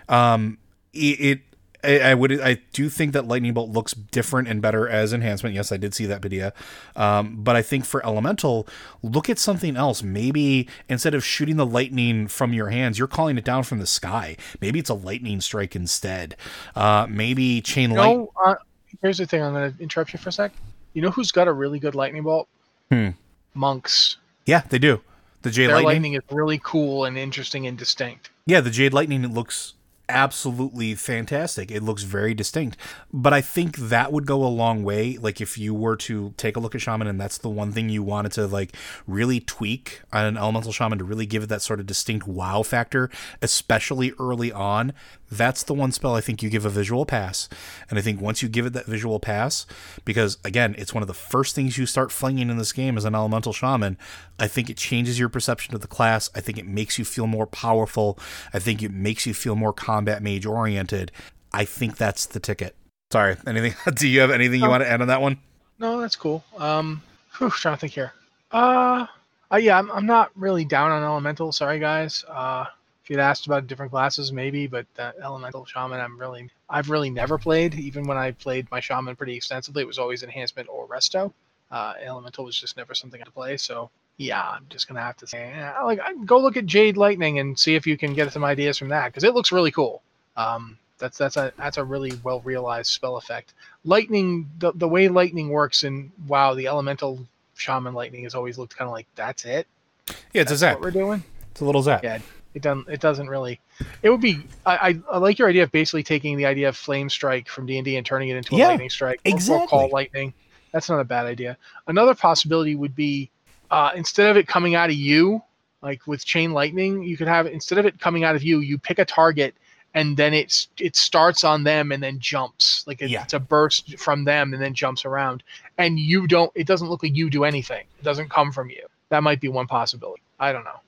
[SPEAKER 2] Um, it, it I, I, would I do think that lightning bolt looks different and better as enhancement. Yes, I did see that video. Um, but I think for elemental, look at something else. Maybe instead of shooting the lightning from your hands, you're calling it down from the sky. Maybe it's a lightning strike instead. Uh, maybe chain light.
[SPEAKER 1] No, uh, here's the thing. I'm going to interrupt you for a sec. You know who's got a really good lightning bolt?
[SPEAKER 2] Hmm.
[SPEAKER 1] Monks.
[SPEAKER 2] Yeah, they do. The Jade
[SPEAKER 1] Their
[SPEAKER 2] Lightning.
[SPEAKER 1] lightning is really cool and interesting and distinct.
[SPEAKER 2] Yeah, the Jade Lightning looks absolutely fantastic. It looks very distinct. But I think that would go a long way. Like if you were to take a look at Shaman and that's the one thing you wanted to like really tweak on an elemental shaman to really give it that sort of distinct wow factor, especially early on, that's the one spell I think you give a visual pass. And I think once you give it that visual pass, because again, it's one of the first things you start flinging in this game as an elemental shaman, I think it changes your perception of the class. I think it makes you feel more powerful. I think it makes you feel more combat mage oriented. I think that's the ticket. Sorry, [LAUGHS] anything? Do you have anything you want to add on that one?
[SPEAKER 1] No, that's cool. Um, whew, trying to think here. Uh, uh yeah, I'm, I'm not really down on elemental. Sorry, guys. Uh, if you'd asked about different classes, maybe, but that elemental shaman, I'm really, I've really never played. Even when I played my shaman pretty extensively, it was always enhancement or resto. Uh, elemental was just never something I play. So yeah, I'm just gonna have to say, yeah, like, go look at Jade Lightning and see if you can get some ideas from that because it looks really cool. Um, that's that's a that's a really well realized spell effect. Lightning, the the way lightning works in WoW, the elemental shaman lightning has always looked kind of like that's it.
[SPEAKER 2] Yeah, it's
[SPEAKER 1] that's
[SPEAKER 2] a zap.
[SPEAKER 1] What we're doing.
[SPEAKER 2] It's a little zap.
[SPEAKER 1] Yeah, it doesn't. It doesn't really. It would be. I, I, I like your idea of basically taking the idea of flame strike from D and D and turning it into a
[SPEAKER 2] Yeah,
[SPEAKER 1] lightning strike. or-
[SPEAKER 2] exactly.
[SPEAKER 1] Or call lightning. That's not a bad idea. Another possibility would be uh, instead of it coming out of you, like with chain lightning, you could have instead of it coming out of you, you pick a target and then it's it starts on them and then jumps like it,
[SPEAKER 2] Yeah.
[SPEAKER 1] it's a burst from them and then jumps around and you don't it doesn't look like you do anything it doesn't come from you that might be one possibility i don't know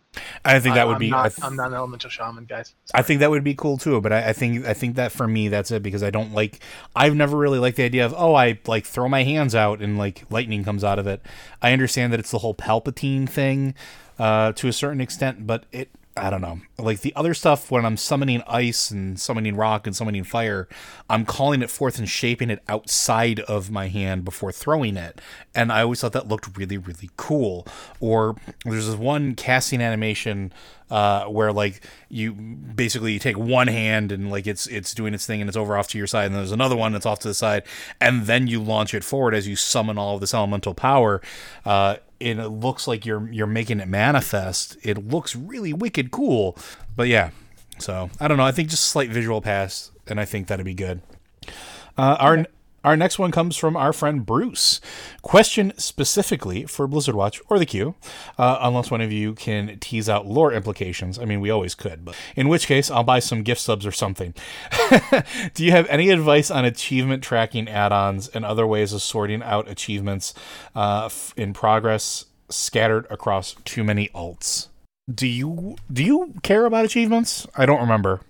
[SPEAKER 2] I think that would
[SPEAKER 1] I'm
[SPEAKER 2] be.
[SPEAKER 1] not,
[SPEAKER 2] I th-
[SPEAKER 1] i'm not an elemental shaman guys
[SPEAKER 2] I think that would be cool too, but I, I think I think that for me that's it because I don't like I've never really liked the idea of oh I like throw my hands out and like lightning comes out of it. I understand that it's the whole Palpatine thing uh, to a certain extent, but it I don't know like the other stuff when I'm summoning ice and summoning rock and summoning fire, I'm calling it forth and shaping it outside of my hand before throwing it, and I always thought that looked really really cool. Or there's this one casting animation uh, where like you basically you take one hand and like it's it's doing its thing and it's over off to your side and there's another one that's off to the side and then you launch it forward as you summon all of this elemental power uh, and it looks like you're you're making it manifest. It looks really wicked cool. But yeah so i don't know. I think just slight visual pass and i think that'd be good. Uh, our our next one comes from our friend Bruce. Question specifically for Blizzard Watch or the queue, uh, unless one of you can tease out lore implications. I mean, we always could, but in which case, I'll buy some gift subs or something. [LAUGHS] Do you have any advice on achievement tracking add ons and other ways of sorting out achievements uh, in progress scattered across too many alts? Do you do you care about achievements? I don't remember.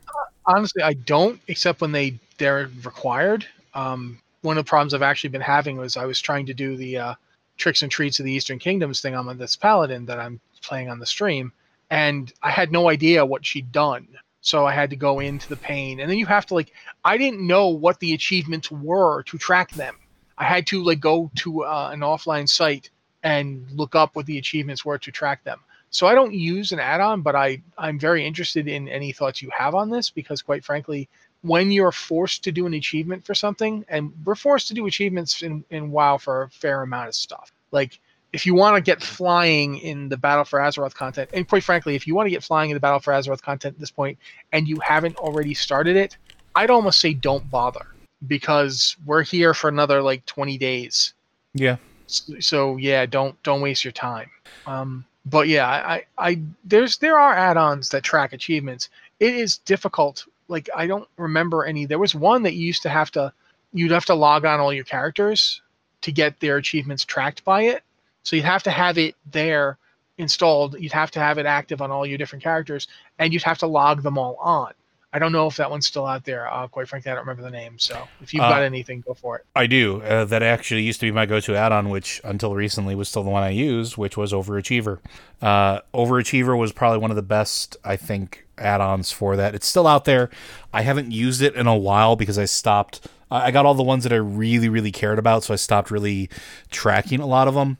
[SPEAKER 1] honestly i don't except when they they're required um, one of the problems i've actually been having was i was trying to do the uh, tricks and treats of the eastern kingdoms thing on this paladin that i'm playing on the stream and i had no idea what she'd done. So i had to go into the pane and then you have to like i didn't know what the achievements were to track them. I had to like go to uh, an offline site and look up what the achievements were to track them. So I don't use an add-on, but I I'm very interested in any thoughts you have on this because quite frankly, when you're forced to do an achievement for something, and we're forced to do achievements in, in WoW for a fair amount of stuff. Like if you want to get flying in the Battle for Azeroth content, and quite frankly, if you want to get flying in the Battle for Azeroth content at this point and you haven't already started it, I'd almost say don't bother because we're here for another like 20 days
[SPEAKER 2] Yeah.
[SPEAKER 1] so, so yeah don't don't waste your time um but yeah I, I i there's there are add-ons that track achievements it is difficult like i don't remember any there was one that you used to have to you'd have to log on all your characters to get their achievements tracked by it so you'd have to have it there installed you'd have to have it active on all your different characters and you'd have to log them all on i don't know if that one's still out there uh, quite frankly i don't remember the name so if you've
[SPEAKER 2] Uh,
[SPEAKER 1] got anything go for it
[SPEAKER 2] I do. Uh, that actually used to be my go-to add-on, which until recently was still the one I used, which was Overachiever. Uh, Overachiever was probably one of the best, I think, add-ons for that. It's still out there. I haven't used it in a while because I stopped. I got all the ones that I really, really cared about, so I stopped really tracking a lot of them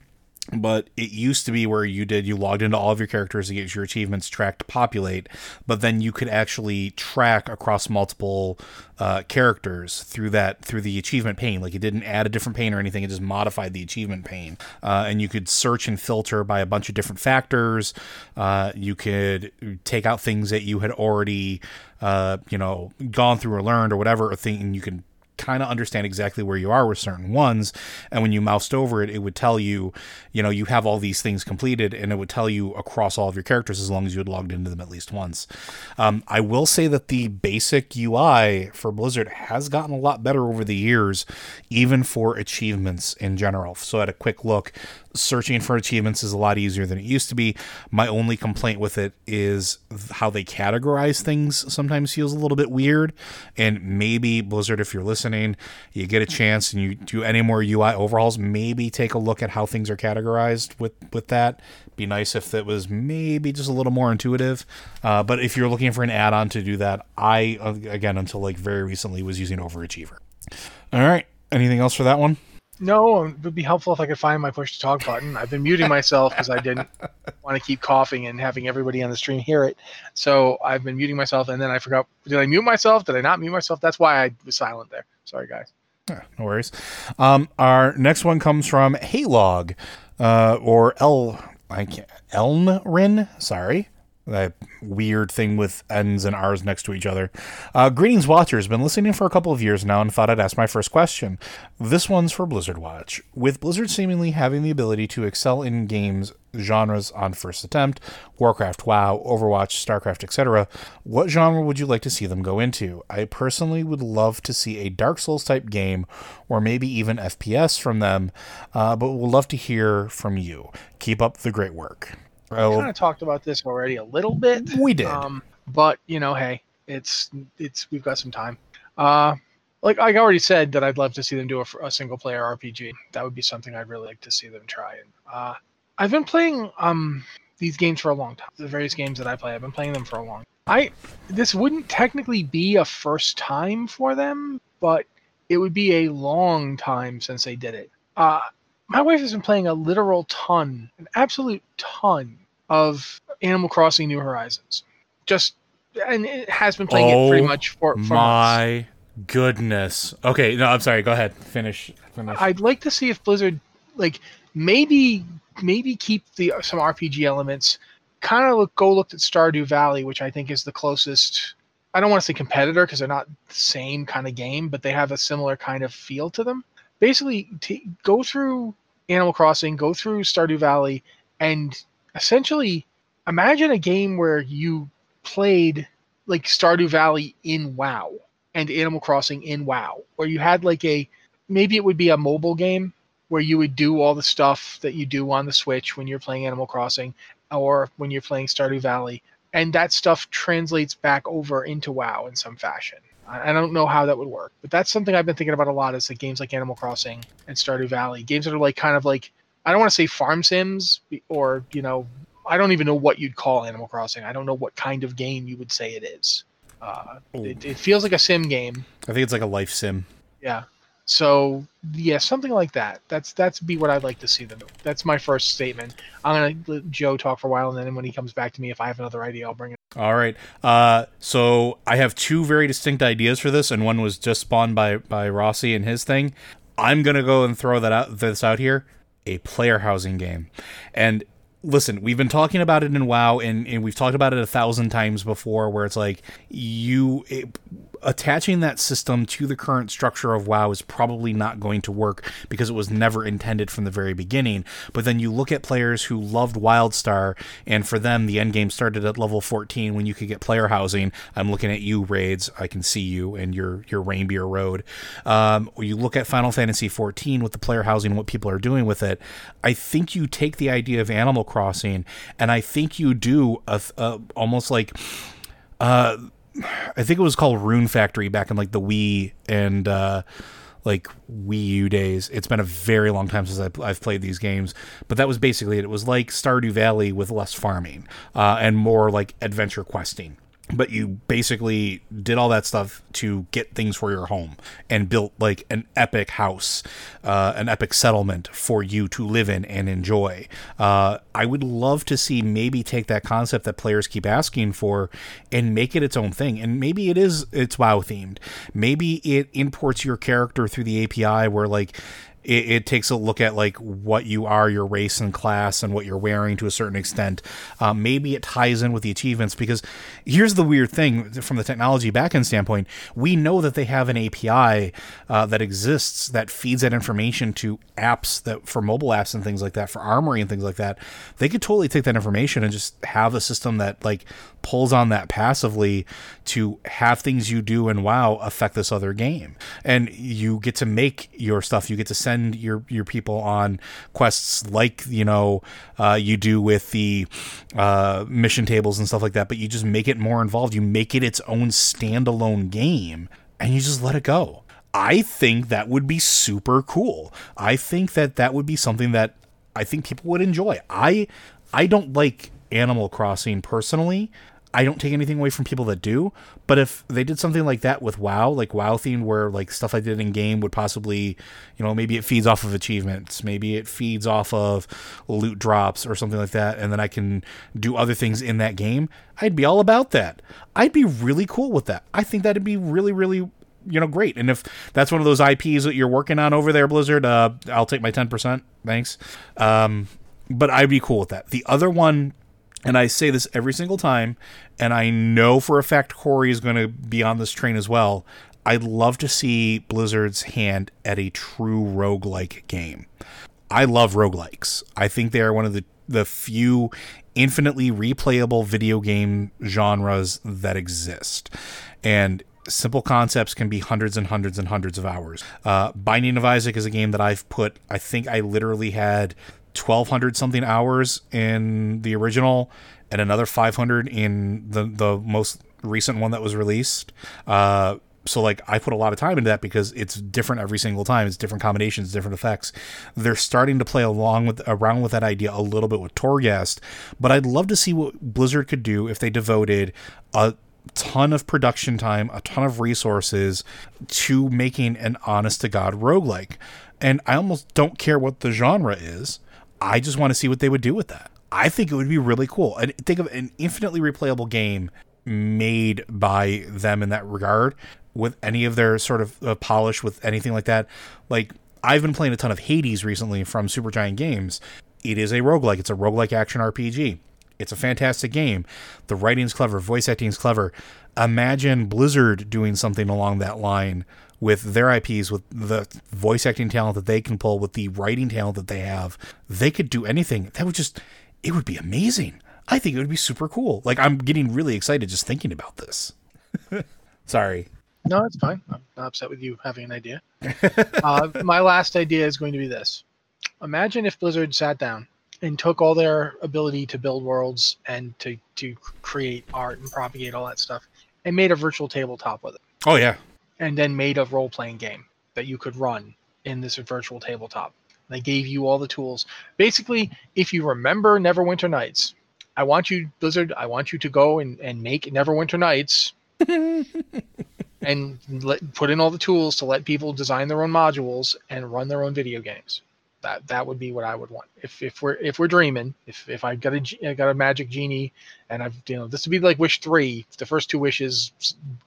[SPEAKER 2] but it used to be where you did you logged into all of your characters to get your achievements tracked to populate but then you could actually track across multiple uh, characters through that through the achievement pane. Like it didn't add a different pane or anything it just modified the achievement pane. Uh, and you could search and filter by a bunch of different factors. Uh, you could take out things that you had already uh, you know gone through or learned or whatever or thing and you can kind of understand exactly where you are with certain ones. And when you moused over it, it would tell you, you know, you have all these things completed, and it would tell you across all of your characters as long as you had logged into them at least once. Um, I will say that the basic UI for Blizzard has gotten a lot better over the years, even for achievements in general. So, at a quick look, searching for achievements is a lot easier than it used to be. My only complaint with it is how they categorize things sometimes feels a little bit weird. And maybe Blizzard, if you're listening, you get a chance and you do any more UI overhauls, maybe take a look at how things are categorized with with that. Be nice if it was maybe just a little more intuitive. Uh, but if you're looking for an add-on to do that, I again until like very recently was using Overachiever. All right. Anything else for that one?
[SPEAKER 1] No, it would be helpful if I could find my push to talk button. I've been muting myself because I didn't [LAUGHS] want to keep coughing and having everybody on the stream hear it. So I've been muting myself, and then I forgot. Did I mute myself? Did I not mute myself? That's why I was silent there. Sorry, guys.
[SPEAKER 2] Yeah, no worries. Um, our next one comes from Haylog, uh, or El I can't, Elnrin. Sorry, that weird thing with N's and R's next to each other. Uh, greetings, Watchers. Been listening for a couple of years now and thought I'd ask my first question. This one's for Blizzard Watch. With Blizzard seemingly having the ability to excel in games genres on first attempt Warcraft, WoW, Overwatch, StarCraft, etc. What genre would you like to see them go into? I personally would love to see a Dark Souls type game or maybe even FPS from them, uh, but would love to hear from you. Keep up the great work.
[SPEAKER 1] I kind of talked about this already a little bit.
[SPEAKER 2] We did.
[SPEAKER 1] Um, but you know, hey, it's it's we've got some time. Uh, like I already said that I'd love to see them do a, a, single player RPG. That would be something I'd really like to see them try. And uh, I've been playing um these games for a long time. The various games that I play, I've been playing them for a long. I this wouldn't technically be a first time for them, but it would be a long time since they did it. Uh, my wife has been playing a literal ton, an absolute ton of Animal Crossing New Horizons. Just and it has been playing oh, it pretty oh much for, for
[SPEAKER 2] my months. goodness. Okay, no, I'm sorry. Go ahead. Finish. Finish.
[SPEAKER 1] I'd like to see if Blizzard like maybe maybe keep the some RPG elements. Kind of look, go look at Stardew Valley, which I think is the closest. I don't want to say competitor because they're not the same kind of game, but they have a similar kind of feel to them. Basically, t- go through Animal Crossing, go through Stardew Valley, and essentially imagine a game where you played like Stardew Valley in WoW and Animal Crossing in WoW, or you had like a maybe it would be a mobile game where you would do all the stuff that you do on the Switch when you're playing Animal Crossing or when you're playing Stardew Valley, and that stuff translates back over into WoW in some fashion. I don't know how that would work, but that's something I've been thinking about a lot. Is like games like Animal Crossing and Stardew Valley, games that are like kind of like I don't want to say farm sims or you know I don't even know what you'd call Animal Crossing. I don't know what kind of game you would say it is. Uh, it, it, feels like a sim game.
[SPEAKER 2] I think it's like a life sim.
[SPEAKER 1] Yeah. So yeah, something like that. That's that's be what I'd like to see them. That's my first statement. I'm gonna let Joe talk for a while, and then when he comes back to me, if I have another idea, I'll bring it.
[SPEAKER 2] All right. Uh, so I have two very distinct ideas for this, and one was just spawned by by Rossi and his thing. I'm gonna go and throw that out this out here a player housing game. And listen, we've been talking about it in WoW, and, and we've talked about it a thousand times before, where it's like you. It, attaching that system to the current structure of WoW is probably not going to work because it was never intended from the very beginning. But then you look at players who loved WildStar, and for them, the end game started at level 14 when you could get player housing. I'm looking at you, Raids. I can see you and your your Rainbeer Road. Um, you look at Final Fantasy 14 with the player housing, and what people are doing with it. I think you take the idea of Animal Crossing, and I think you do a, a almost like. Uh, I think it was called Rune Factory back in like the Wii and uh, like Wii U days. It's been a very long time since I've, I've played these games, but that was basically it. It was like Stardew Valley with less farming uh, and more like adventure questing. But you basically did all that stuff to get things for your home and built like an epic house, uh, an epic settlement for you to live in and enjoy. Uh, I would love to see maybe take that concept that players keep asking for and make it its own thing. And maybe it is it's WoW themed. Maybe it imports your character through the API where like it, it, takes a look at like what you are, your race and class, and what you're wearing to a certain extent. Um, maybe it ties in with the achievements because here's the weird thing from the technology backend standpoint: we know that they have an API uh, that exists that feeds that information to apps that for mobile apps and things like that, for Armory and things like that. They could totally take that information and just have a system that like pulls on that passively to have things you do in WoW affect this other game, and you get to make your stuff. You get to send send your your people on quests like you know uh, you do with the uh, mission tables and stuff like that. But you just make it more involved. You make it its own standalone game, and you just let it go. I think that would be super cool. I think that that would be something that I think people would enjoy. I I don't like Animal Crossing personally. I don't take anything away from people that do, but if they did something like that with WoW, like WoW theme, where like stuff I did in game would possibly, you know, maybe it feeds off of achievements, maybe it feeds off of loot drops or something like that, and then I can do other things in that game, I'd be all about that. I'd be really cool with that. I think that'd be really, really you know great and if that's one of those ips that you're working on over there blizzard uh, i'll take my 10% thanks um, but i'd be cool with that the other one and I say this every single time, and I know for a fact Corey is going to be on this train as well. I'd love to see Blizzard's hand at a true roguelike game. I love roguelikes. I think they are one of the, the few infinitely replayable video game genres that exist. And simple concepts can be hundreds and hundreds and hundreds of hours. Uh, Binding of Isaac is a game that I've put, I think I literally had 1200 something hours in the original and another 500 in the the most recent one that was released uh, so like I put a lot of time into that because it's different every single time. It's different combinations, different effects. They're starting to play along with around with that idea a little bit with Torghast, but I'd love to see what Blizzard could do if they devoted a ton of production time, a ton of resources to making an honest to god roguelike. And I almost don't care what the genre is. I just want to see what they would do with that. I think it would be really cool. And think of an infinitely replayable game made by them in that regard with any of their sort of uh, polish with anything like that. Like I've been playing a ton of Hades recently from Supergiant Games. It is a roguelike. It's a roguelike action RPG. It's a fantastic game. The writing's clever, voice acting's clever. Imagine Blizzard doing something along that line with their IPs, with the voice acting talent that they can pull, with the writing talent that they have, they could do anything. That would just, it would be amazing. I think it would be super cool. Like, I'm getting really excited just thinking about this. [LAUGHS] Sorry.
[SPEAKER 1] No, it's fine. I'm not upset with you having an idea. [LAUGHS] uh, my last idea is going to be this Imagine if Blizzard sat down and took all their ability to build worlds and to, to create art and propagate all that stuff and made a virtual tabletop with it.
[SPEAKER 2] Oh, yeah
[SPEAKER 1] and then made a role playing game that you could run in this virtual tabletop. They gave you all the tools. Basically, if you remember Neverwinter Nights, I want you, Blizzard, I want you to go and, and make Neverwinter Nights [LAUGHS] and let, put in all the tools to let people design their own modules and run their own video games. That that would be what I would want. If if we're if we're dreaming, if if I got a I got a magic genie, and I've you know this would be like wish three. The first two wishes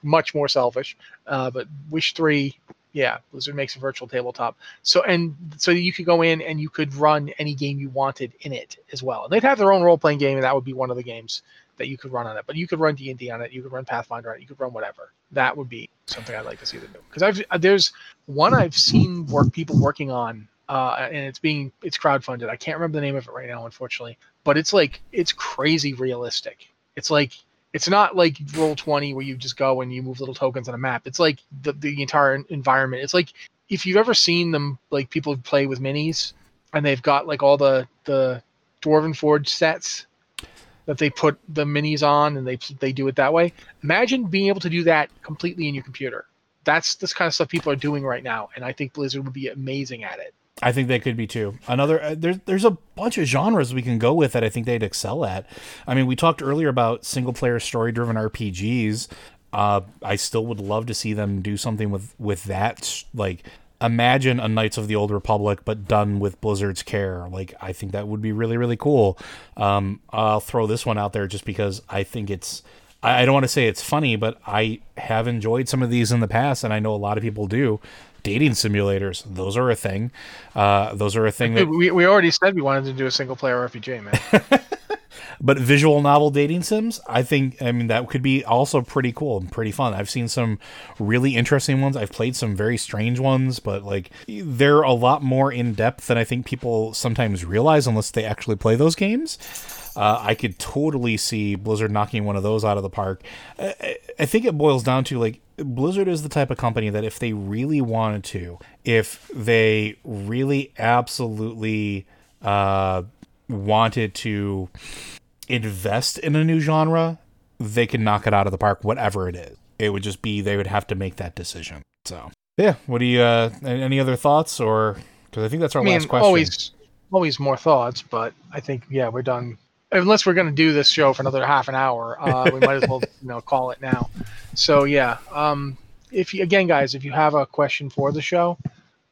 [SPEAKER 1] much more selfish, uh, but wish three, yeah, Blizzard makes a virtual tabletop. So and so you could go in and you could run any game you wanted in it as well. And they'd have their own role playing game, and that would be one of the games that you could run on it. But you could run D and D on it. You could run Pathfinder on it. You could run whatever. That would be something I'd like to see them do. Because I've there's one I've seen work people working on uh, and it's being it's crowdfunded. I can't remember the name of it right now, unfortunately, but it's like it's crazy realistic. It's like it's not like roll 20 where you just go and you move little tokens on a map it's like the, the entire environment it's like if you've ever seen them like people play with minis and they've got like all the the dwarven forge sets that they put the minis on and they they do it that way imagine being able to do that completely in your computer that's this kind of stuff people are doing right now and i think blizzard would be amazing at it
[SPEAKER 2] I think they could be too. Another uh, there's there's a bunch of genres we can go with that I think they'd excel at. I mean, we talked earlier about single player story driven RPGs. Uh, I still would love to see them do something with with that. Like, imagine a Knights of the Old Republic, but done with Blizzard's care. Like, I think that would be really really cool. Um, I'll throw this one out there just because I think it's. I don't want to say it's funny, but I have enjoyed some of these in the past, and I know a lot of people do dating simulators. Those are a thing. Uh, those are a thing that [LAUGHS]
[SPEAKER 1] we, we already said we wanted to do a single player RPG, man. [LAUGHS]
[SPEAKER 2] but visual novel dating sims, I think, I mean, that could be also pretty cool and pretty fun. I've seen some really interesting ones. I've played some very strange ones, but like they're a lot more in depth than I think people sometimes realize unless they actually play those games. Uh, I could totally see Blizzard knocking one of those out of the park. I, I think it boils down to like Blizzard is the type of company that if they really wanted to, if they really absolutely uh, wanted to invest in a new genre, they can knock it out of the park, whatever it is. It would just be they would have to make that decision. So yeah, what do you? Uh, any other thoughts, or because I think that's our
[SPEAKER 1] I mean,
[SPEAKER 2] last question.
[SPEAKER 1] Always, always more thoughts, but I think yeah, we're done unless we're going to do this show for another half an hour, uh, [LAUGHS] we might as well you know call it now. So yeah, um, if you, again, guys, if you have a question for the show,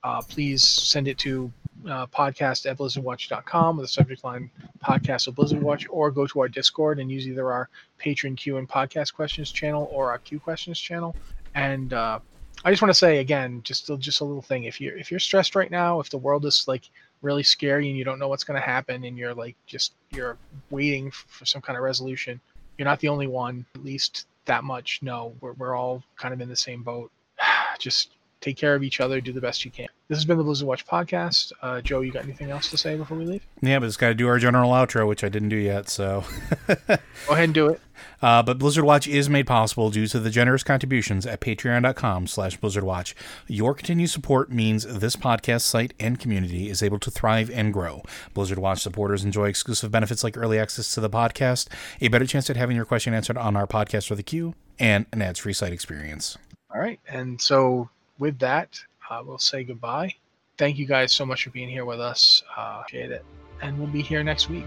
[SPEAKER 1] uh, please send it to uh, podcast at blizzardwatch.com with the subject line podcast of Blizzard Watch, or go to our Discord and use either our Patreon Q and podcast questions channel or our Q questions channel. And uh, I just want to say again, just just a little thing. If you're if you're stressed right now, if the world is like really scary and you don't know what's going to happen and you're like just you're waiting for some kind of resolution you're not the only one at least that much no we're, we're all kind of in the same boat. [SIGHS] Just take care of each other do the best you can this has been the blizzard watch podcast uh, joe you got anything else to say before we leave
[SPEAKER 2] yeah but it's got to do our general outro which i didn't do yet so [LAUGHS]
[SPEAKER 1] go ahead and do it
[SPEAKER 2] uh, but Blizzard Watch is made possible due to the generous contributions at patreon.com slash blizzardwatch. Your continued support means this podcast site and community is able to thrive and grow. Blizzard Watch supporters enjoy exclusive benefits like early access to the podcast, a better chance at having your question answered on our podcast or the queue, and an ads-free site experience.
[SPEAKER 1] All right. And so with that, uh, we'll say goodbye. Thank you guys so much for being here with us. Uh, appreciate it. And we'll be here next week.